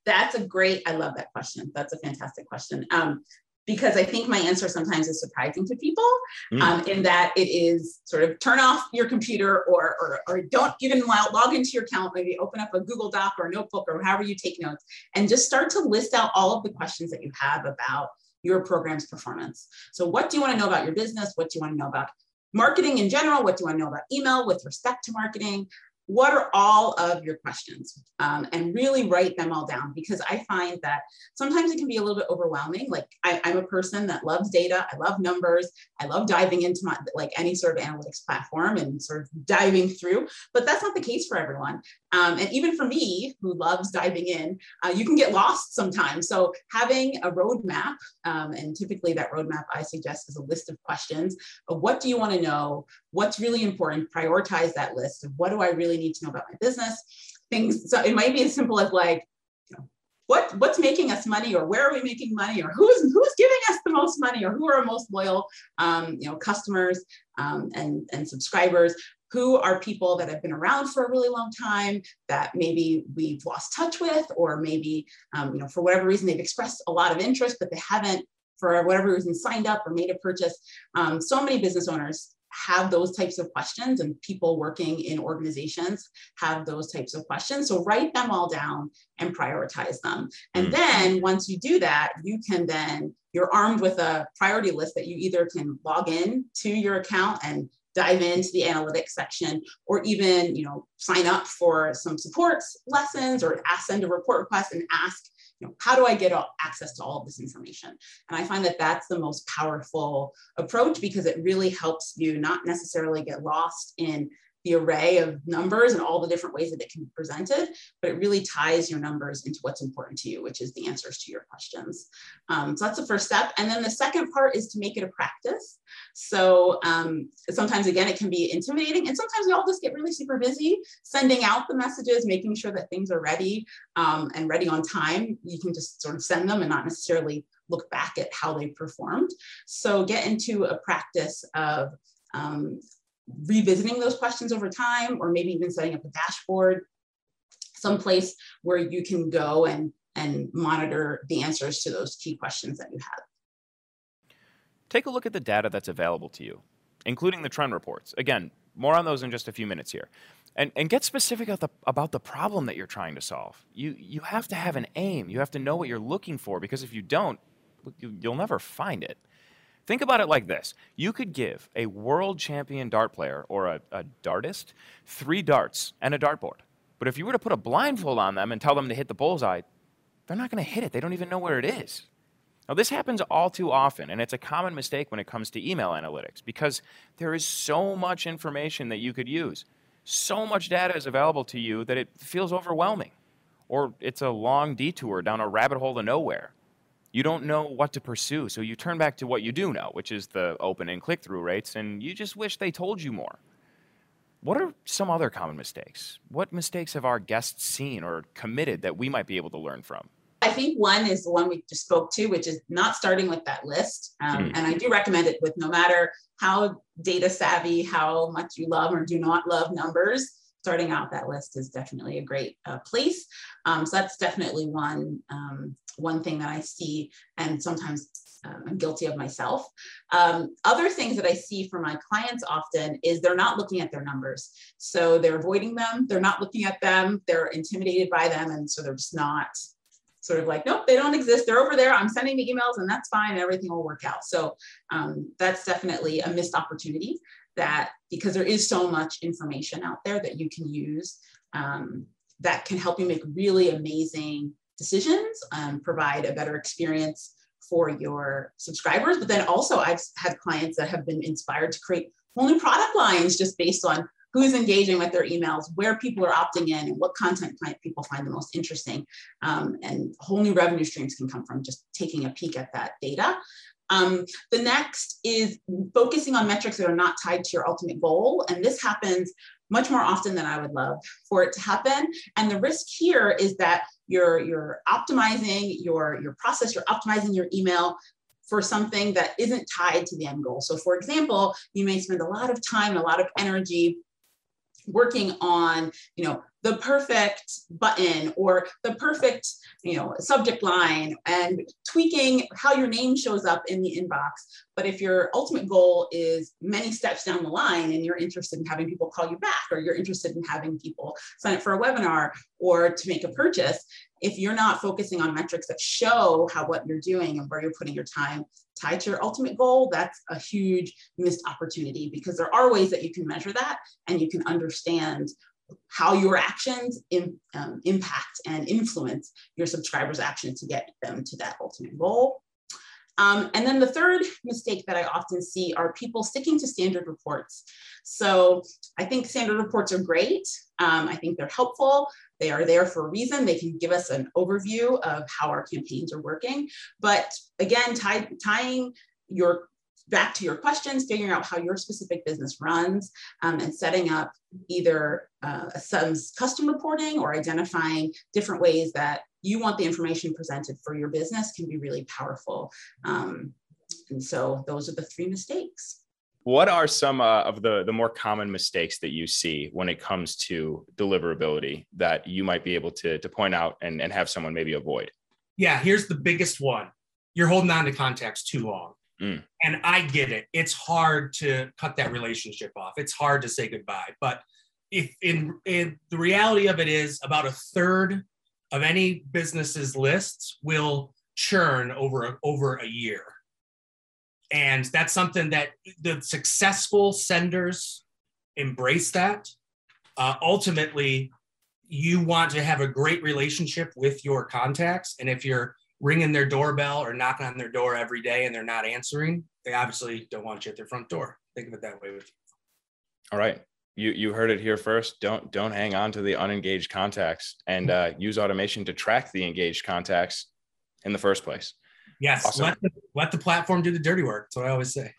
That's a great, I love that question. That's a fantastic question. Um, because I think my answer sometimes is surprising to people mm. um, in that it is sort of turn off your computer or, or, or don't even log into your account, maybe open up a Google Doc or a notebook or however you take notes and just start to list out all of the questions that you have about your program's performance. So what do you want to know about your business? What do you want to know about marketing in general? What do you want to know about email with respect to marketing? What are all of your questions? Um, and really write them all down because i find that sometimes it can be a little bit overwhelming. Like I, am a person that loves data i love numbers i love diving into my like any sort of analytics platform and sort of diving through but that's not the case for everyone. Um, and even for me who loves diving in uh, you can get lost sometimes. So having a roadmap um, and typically that roadmap i suggest is a list of questions. Of what do you want to know? What's really important? Prioritize that list of what do i really need to know about my business things. So it might be as simple as like you know, what what's making us money or where are we making money or who's who's giving us the most money or who are our most loyal um, you know customers um, and and subscribers? Who are people that have been around for a really long time that maybe we've lost touch with or maybe um, you know for whatever reason they've expressed a lot of interest but they haven't for whatever reason signed up or made a purchase? Um, so many business owners have those types of questions and people working in organizations have those types of questions so write them all down and prioritize them and mm. then once you do that you can then you're armed with a priority list that you either can log in to your account and dive into the analytics section or even you know sign up for some supports lessons or ask send a report request and ask you know, how do I get access to all of this information? And I find that that's the most powerful approach because it really helps you not necessarily get lost in the array of numbers and all the different ways that it can be presented, but it really ties your numbers into what's important to you, which is the answers to your questions. Um, so that's the first step. And then the second part is to make it a practice. So um, sometimes, again, it can be intimidating, and sometimes we all just get really super busy sending out the messages, making sure that things are ready um, and ready on time. You can just sort of send them and not necessarily look back at how they performed. So get into a practice of um, revisiting those questions over time, or maybe even setting up a dashboard, someplace where you can go and, and monitor the answers to those key questions that you have.
Take a look at the data that's available to you, including the trend reports. Again, more on those in just a few minutes here. And, and get specific about the, about the problem that you're trying to solve. You, you have to have an aim. You have to know what you're looking for because if you don't, you'll never find it. Think about it like this you could give a world champion dart player or a, a dartist three darts and a dartboard. But if you were to put a blindfold on them and tell them to hit the bullseye, they're not going to hit it. They don't even know where it is. Now, this happens all too often, and it's a common mistake when it comes to email analytics because there is so much information that you could use. So much data is available to you that it feels overwhelming, or it's a long detour down a rabbit hole to nowhere you don't know what to pursue. So you turn back to what you do know, which is the open and click through rates, and you just wish they told you more. What are some other common mistakes? What mistakes have our guests seen or committed that we might be able to learn from?
I think one is the one we just spoke to, which is not starting with that list. Um, mm. And I do recommend it with no matter how data savvy, how much you love or do not love numbers, starting out that list is definitely a great uh, place. Um, so that's definitely one um, one thing that I see, and sometimes um, I'm guilty of myself. Um, other things that I see for my clients often is they're not looking at their numbers. So they're avoiding them, they're not looking at them, they're intimidated by them. And so they're just not sort of like, nope, they don't exist. They're over there. I'm sending the emails and that's fine. And everything will work out. So um, that's definitely a missed opportunity that because there is so much information out there that you can use um, that can help you make really amazing decisions, um, provide a better experience for your subscribers. But then also, I've had clients that have been inspired to create whole new product lines just based on who's engaging with their emails, where people are opting in, and what content people find the most interesting. Um, and whole new revenue streams can come from just taking a peek at that data. Um, the next is focusing on metrics that are not tied to your ultimate goal. And this happens much more often than I would love for it to happen. And the risk here is that you're, you're optimizing your, your process, you're optimizing your email for something that isn't tied to the end goal. So for example, you may spend a lot of time and a lot of energy working on, you know, the perfect button or the perfect, you know, subject line and tweaking how your name shows up in the inbox. But if your ultimate goal is many steps down the line and you're interested in having people call you back or you're interested in having people sign up for a webinar or to make a purchase, if you're not focusing on metrics that show how what you're doing and where you're putting your time tied to your ultimate goal, that's a huge missed opportunity because there are ways that you can measure that and you can understand how your actions in, um, impact and influence your subscribers' action to get them to that ultimate goal. Um, and then the third mistake that I often see are people sticking to standard reports. So I think standard reports are great. Um, I think they're helpful. They are there for a reason. They can give us an overview of how our campaigns are working. But again, tie, tying your back to your questions, figuring out how your specific business runs, um, and setting up either uh, some custom reporting or identifying different ways that you want the information presented for your business can be really powerful. Um, and so those are the three mistakes.
What are some uh, of the, the more common mistakes that you see when it comes to deliverability that you might be able to, to point out and, and have someone maybe avoid?
Yeah, here's the biggest one. You're holding on to contacts too long. Mm. And I get it. It's hard to cut that relationship off. It's hard to say goodbye. But if in, in the reality of it is about a third of any business's lists will churn over over a year. And that's something that the successful senders embrace that. Uh, ultimately, you want to have a great relationship with your contacts. And if you're ringing their doorbell or knocking on their door every day and they're not answering, they obviously don't want you at their front door. Think of it that way with you.
All right. You you heard it here first. Don't don't hang on to the unengaged contacts and uh, use automation to track the engaged contacts in the first place.
Yes, awesome. let the, let the platform do the dirty work. That's what I always say.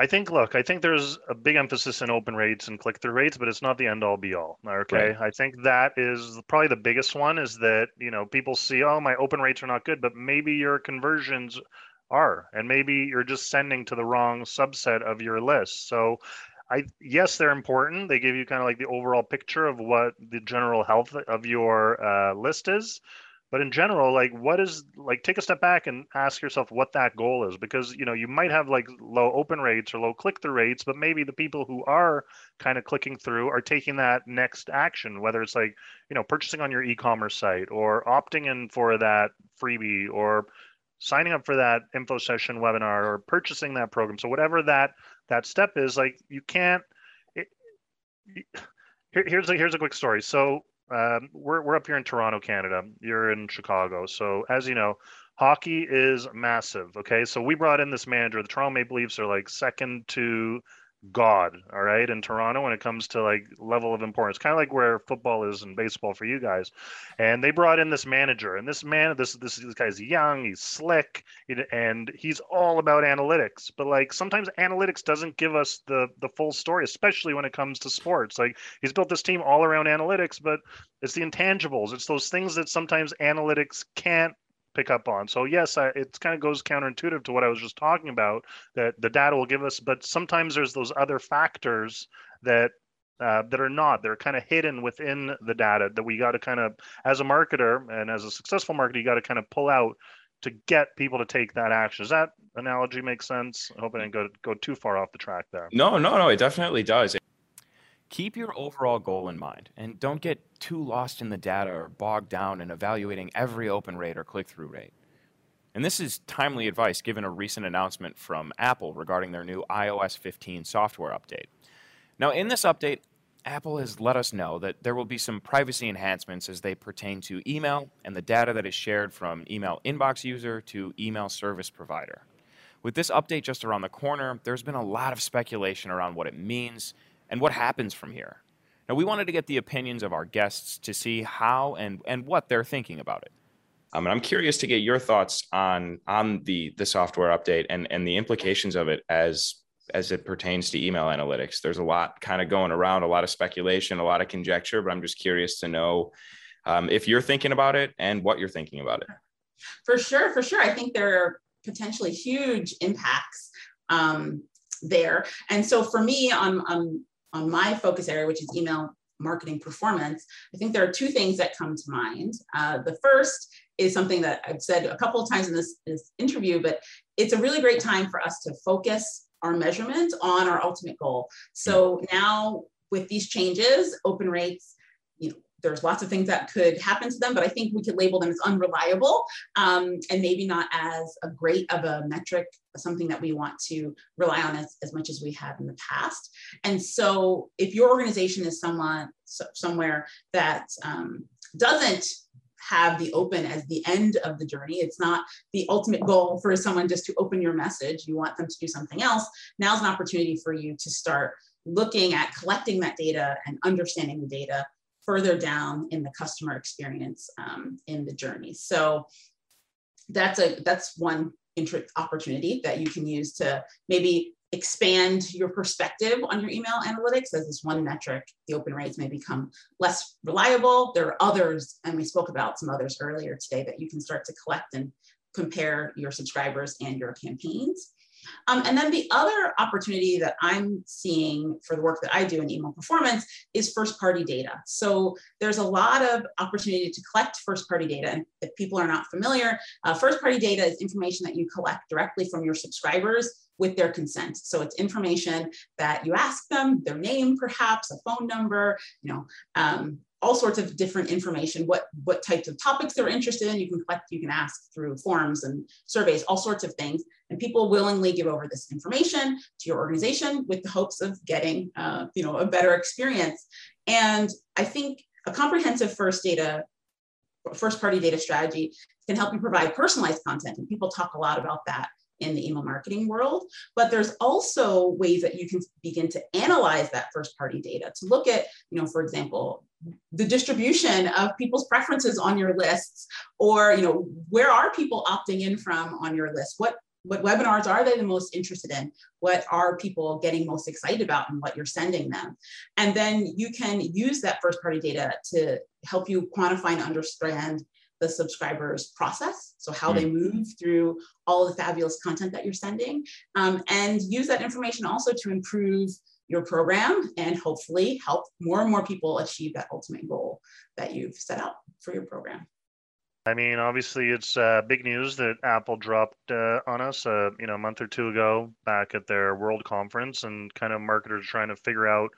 I think, look, I think there's a big emphasis in open rates and click through rates, but it's not the end all be all. Okay. Right. I think that is probably the biggest one is that, you know, people see, oh, my open rates are not good, but maybe your conversions are, and maybe you're just sending to the wrong subset of your list. So, I yes, they're important. They give you kind of like the overall picture of what the general health of your uh, list is but in general like what is like take a step back and ask yourself what that goal is because you know you might have like low open rates or low click through rates but maybe the people who are kind of clicking through are taking that next action whether it's like you know purchasing on your e-commerce site or opting in for that freebie or signing up for that info session webinar or purchasing that program. So whatever that that step is like you can't it, here, here's a here's a quick story. So um, we're, we're up here in Toronto, Canada. You're in Chicago. So, as you know, hockey is massive. Okay. So, we brought in this manager. The Toronto Maple Leafs are like second to God, all right, in Toronto when it comes to like level of importance, kind of like where football is and baseball for you guys. And they brought in this manager, and this man, this this this guy's young, he's slick, and he's all about analytics. But like sometimes analytics doesn't give us the the full story, especially when it comes to sports. Like he's built this team all around analytics, but it's the intangibles, it's those things that sometimes analytics can't pick up on. So yes, I, it kind of goes counterintuitive to what I was just talking about that the data will give us, but sometimes there's those other factors that uh, that are not they're kind of hidden within the data that we got to kind of as a marketer and as a successful marketer you got to kind of pull out to get people to take that action. Does that analogy make sense? I hope I didn't go go too far off the track there.
No, no, no, it definitely does.
Keep your overall goal in mind and don't get too lost in the data or bogged down in evaluating every open rate or click through rate. And this is timely advice given a recent announcement from Apple regarding their new iOS 15 software update. Now, in this update, Apple has let us know that there will be some privacy enhancements as they pertain to email and the data that is shared from email inbox user to email service provider. With this update just around the corner, there's been a lot of speculation around what it means and what happens from here. Now, we wanted to get the opinions of our guests to see how and, and what they're thinking about it.
Um, and I'm curious to get your thoughts on on the the software update and and the implications of it as as it pertains to email analytics. There's a lot kind of going around, a lot of speculation, a lot of conjecture, but I'm just curious to know um, if you're thinking about it and what you're thinking about it.
For sure, for sure. I think there are potentially huge impacts um, there. And so for me, on, on, on my focus area, which is email marketing performance, I think there are two things that come to mind. Uh, the first is something that I've said a couple of times in this, this interview, but it's a really great time for us to focus our measurement on our ultimate goal. So now with these changes, open rates, there's lots of things that could happen to them, but I think we could label them as unreliable um, and maybe not as a great of a metric, something that we want to rely on as, as much as we have in the past. And so if your organization is someone so, somewhere that um, doesn't have the open as the end of the journey. It's not the ultimate goal for someone just to open your message. You want them to do something else. Now's an opportunity for you to start looking at collecting that data and understanding the data further down in the customer experience um, in the journey. So that's a that's one opportunity that you can use to maybe expand your perspective on your email analytics as this one metric, the open rates may become less reliable. There are others, and we spoke about some others earlier today that you can start to collect and compare your subscribers and your campaigns. Um, and then the other opportunity that I'm seeing for the work that I do in email performance is first party data. So there's a lot of opportunity to collect first party data. And if people are not familiar, uh, first party data is information that you collect directly from your subscribers with their consent. So it's information that you ask them, their name, perhaps a phone number, you know, um, all sorts of different information, what, what types of topics they're interested in. You can collect, you can ask through forms and surveys, all sorts of things. And people willingly give over this information to your organization with the hopes of getting, uh, you know, a better experience. And I think a comprehensive first data, first party data strategy can help you provide personalized content. And people talk a lot about that in the email marketing world. But there's also ways that you can begin to analyze that first party data to look at, you know, for example, the distribution of people's preferences on your lists or you know where are people opting in from on your list? What what webinars are they the most interested in? What are people getting most excited about and what you're sending them? And then you can use that first party data to help you quantify and understand the subscribers process. So how mm. they move through all the fabulous content that you're sending um, and use that information also to improve your program and hopefully help more and more people achieve that ultimate goal that you've set out for your program.
I mean, obviously, it's uh, big news that Apple dropped uh, on us, uh, you know, a month or two ago back at their World Conference, and kind of marketers trying to figure out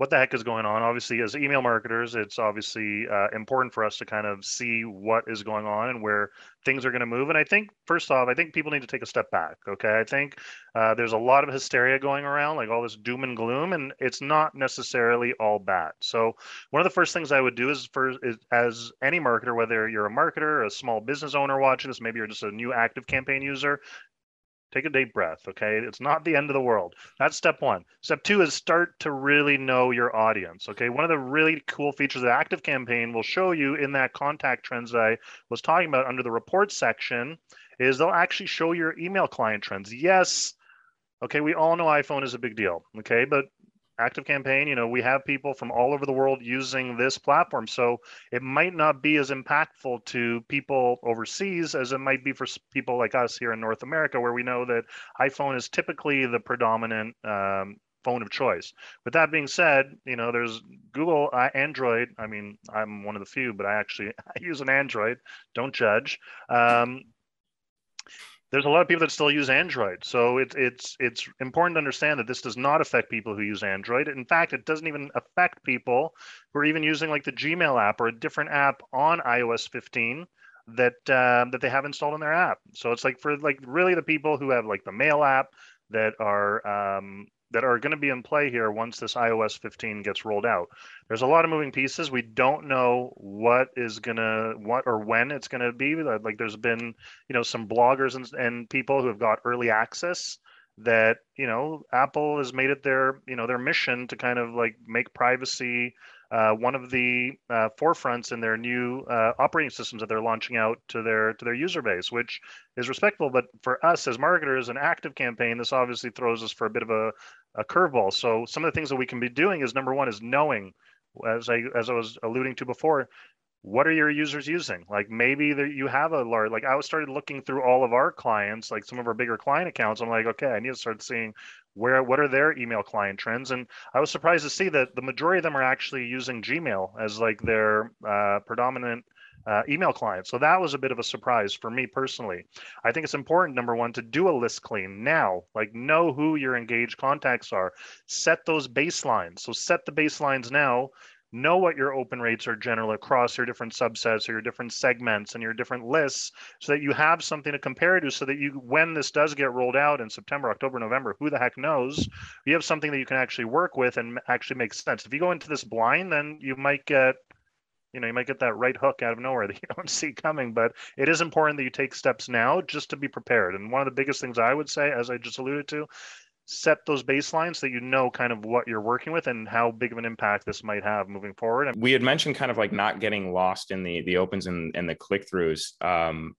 what the heck is going on. Obviously, as email marketers, it's obviously uh, important for us to kind of see what is going on and where things are going to move. And I think, first off, I think people need to take a step back. Okay. I think uh, there's a lot of hysteria going around, like all this doom and gloom, and it's not necessarily all bad. So, one of the first things I would do is, for is, as any marketer, whether you're a marketer, a small business owner watching this, maybe you're just a new ActiveCampaign user, take a deep breath okay? It's not the end of the world. That's step one. Step two is start to really know your audience okay? One of the really cool features of ActiveCampaign will show you in that contact trends that i was talking about under the report section is they'll actually show your email client trends. Yes okay we all know iphone is a big deal okay? But ActiveCampaign. You know we have people from all over the world using this platform so it might not be as impactful to people overseas as it might be for people like us here in north america where we know that iphone is typically the predominant um, phone of choice. With that being said you know there's google uh, android. I mean i'm one of the few but i actually i use an android. Don't judge. Um, there's a lot of people that still use Android. So it's it's it's important to understand that this does not affect people who use Android. In fact, it doesn't even affect people who are even using like the Gmail app or a different app on iOS 15 that uh, that they have installed in their app. So it's like for like really the people who have like the Mail app that are um, that are going to be in play here once this iOS 15 gets rolled out. There's a lot of moving pieces. We don't know what is going to what or when it's going to be. Like there's been, you know, some bloggers and, and people who have got early access that, you know, Apple has made it their, you know, their mission to kind of like make privacy uh, one of the uh, forefronts in their new uh, operating systems that they're launching out to their to their user base, which is respectable. But for us as marketers, an ActiveCampaign, this obviously throws us for a bit of a, a curveball. So some of the things that we can be doing is number one is knowing, as I as I was alluding to before, what are your users using? Like maybe that you have a large like i started looking through all of our clients like some of our bigger client accounts. I'm like okay i need to start seeing where what are their email client trends? And i was surprised to see that the majority of them are actually using gmail as like their uh, predominant uh, email client. So that was a bit of a surprise for me personally. I think it's important number one to do a list clean now like know who your engaged contacts are. Set those baselines. So set the baselines now. Know what your open rates are general across your different subsets or your different segments and your different lists so that you have something to compare to so that you when this does get rolled out in september october november who the heck knows you have something that you can actually work with and actually make sense. If you go into this blind then you might get you know you might get that right hook out of nowhere that you don't see coming but it is important that you take steps now just to be prepared and one of the biggest things i would say as i just alluded to set those baselines so that you know kind of what you're working with and how big of an impact this might have moving forward.
We had mentioned kind of like not getting lost in the the opens and, and the click throughs. Um,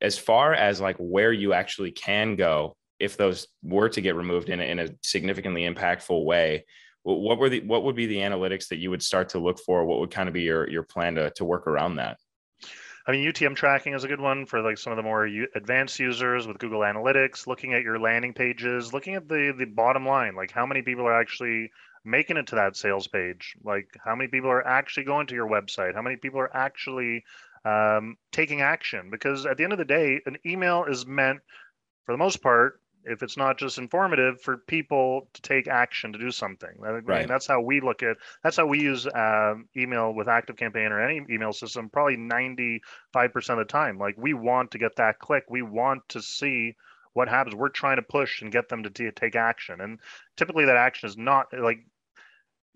as far as like where you actually can go if those were to get removed in in a significantly impactful way, what were the what would be the analytics that you would start to look for? What would kind of be your your plan to to work around that?
I mean, UTM tracking is a good one for like some of the more advanced users with Google Analytics, looking at your landing pages, looking at the the bottom line, like how many people are actually making it to that sales page, like how many people are actually going to your website, how many people are actually um, taking action. Because at the end of the day, an email is meant, for the most part, if it's not just informative for people to take action to do something. I mean, right. that's how we look at that's how we use uh, email with ActiveCampaign or any email system probably 95% of the time. Like we want to get that click. We want to see what happens. We're trying to push and get them to t- take action. And typically that action is not like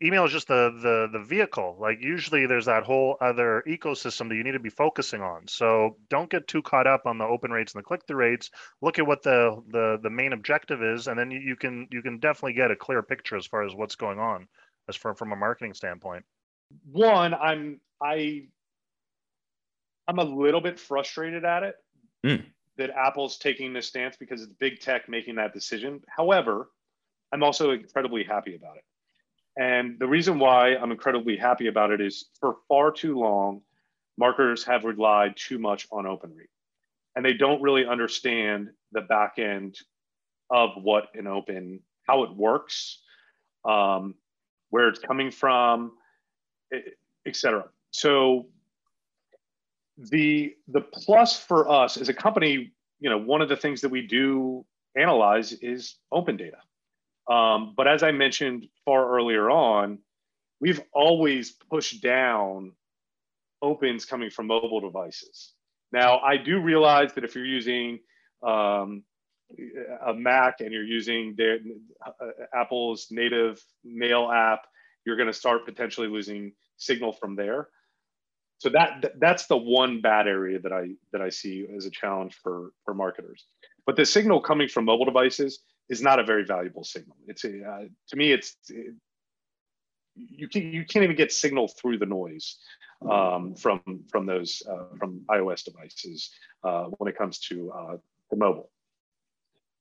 email is just the the the vehicle. Like usually there's that whole other ecosystem that you need to be focusing on. So don't get too caught up on the open rates and the click-through rates. Look at what the the the main objective is and then you, you can you can definitely get a clear picture as far as what's going on as far from a marketing standpoint.
One i'm i i'm a little bit frustrated at it mm. that apple's taking this stance because it's big tech making that decision. However i'm also incredibly happy about it and the reason why I'm incredibly happy about it is for far too long, marketers have relied too much on OpenRate. And they don't really understand the back end of what an open, how it works, um, where it's coming from, et cetera. So the the plus for us as a company, you know, one of the things that we do analyze is open data. Um, but as I mentioned far earlier on, we've always pushed down opens coming from mobile devices. Now, I do realize that if you're using um, a Mac and you're using their, uh, Apple's native mail app, you're going to start potentially losing signal from there. So that that's the one bad area that I that I see as a challenge for for marketers. But the signal coming from mobile devices is not a very valuable signal. It's a, uh, to me, it's it, you can you can't even get signal through the noise um, from from those uh, from iOS devices uh, when it comes to uh, the mobile.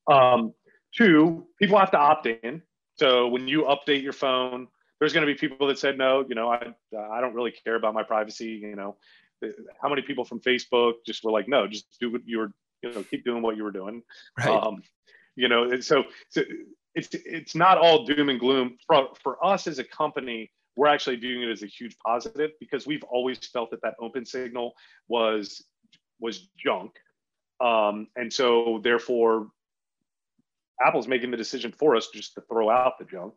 Um, two, people have to opt in. So when you update your phone, there's going to be people that said no. You know, I I don't really care about my privacy. You know, how many people from Facebook just were like, no, just do what you were. You know, keep doing what you were doing. Right. Um, you know so, so it's it's not all doom and gloom for, for us as a company we're actually viewing it as a huge positive because we've always felt that that open signal was was junk Um, and so, therefore, Apple's making the decision for us just to throw out the junk.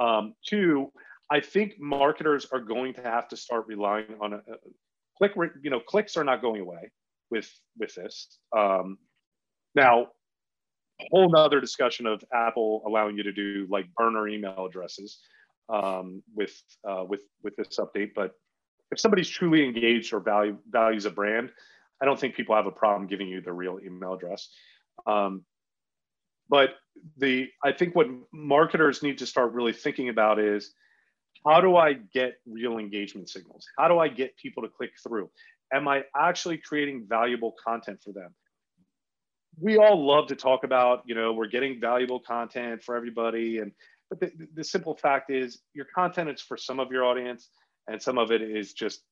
Um, two, I think marketers are going to have to start relying on a, a click. You know, clicks are not going away with with this. Um, now, whole nother discussion of Apple allowing you to do like burner email addresses um, with uh, with with this update. But if somebody's truly engaged or value values a brand, I don't think people have a problem giving you their real email address. Um, but the I think what marketers need to start really thinking about is how do I get real engagement signals? How do I get people to click through? Am I actually creating valuable content for them? We all love to talk about, you know, we're getting valuable content for everybody. And but the, the simple fact is your content is for some of your audience and some of it is just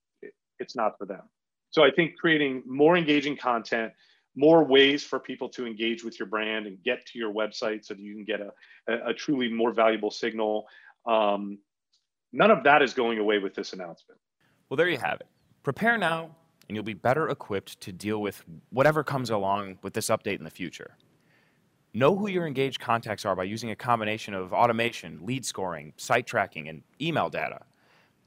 it's not for them. So I think creating more engaging content, more ways for people to engage with your brand and get to your website so that you can get a, a, truly more valuable signal. Um, none of that is going away with this announcement.
Well, there you have it. Prepare now, and you'll be better equipped to deal with whatever comes along with this update in the future. Know who your engaged contacts are by using a combination of automation, lead scoring, site tracking, and email data.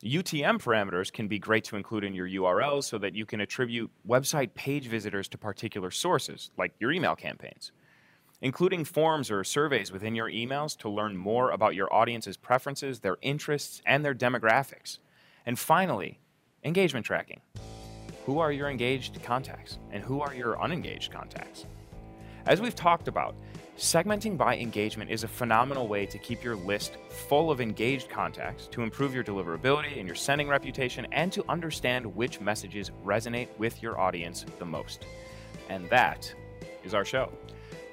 UTM parameters can be great to include in your URLs so that you can attribute website page visitors to particular sources, like your email campaigns. Including forms or surveys within your emails to learn more about your audience's preferences, their interests, and their demographics. And finally, engagement tracking. Who are your engaged contacts and who are your unengaged contacts? As we've talked about, Segmenting by engagement is a phenomenal way to keep your list full of engaged contacts, to improve your deliverability and your sending reputation, and to understand which messages resonate with your audience the most. And that is our show.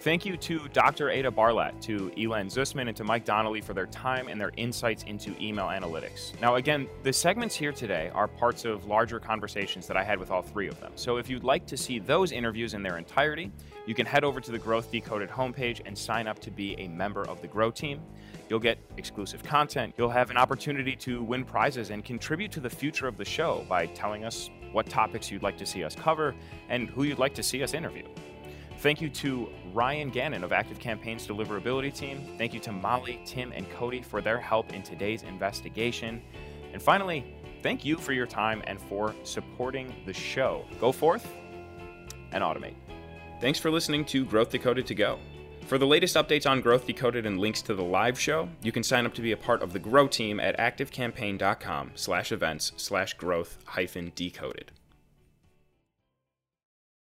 Thank you to Dr. Ada Barlatt, to Elan Zusman, and to Mike Donnelly for their time and their insights into email analytics. Now, again, the segments here today are parts of larger conversations that I had with all three of them. So if you'd like to see those interviews in their entirety, you can head over to the Growth Decoded homepage and sign up to be a member of the Grow team. You'll get exclusive content. You'll have an opportunity to win prizes and contribute to the future of the show by telling us what topics you'd like to see us cover and who you'd like to see us interview. Thank you to Ryan Gannon of ActiveCampaign's deliverability team. Thank you to Molly, Tim, and Cody for their help in today's investigation. And finally, thank you for your time and for supporting the show. Go forth and automate. Thanks for listening to Growth Decoded to Go. For the latest updates on Growth Decoded and links to the live show, you can sign up to be a part of the Grow team at activecampaign.com slash events slash growth hyphen decoded.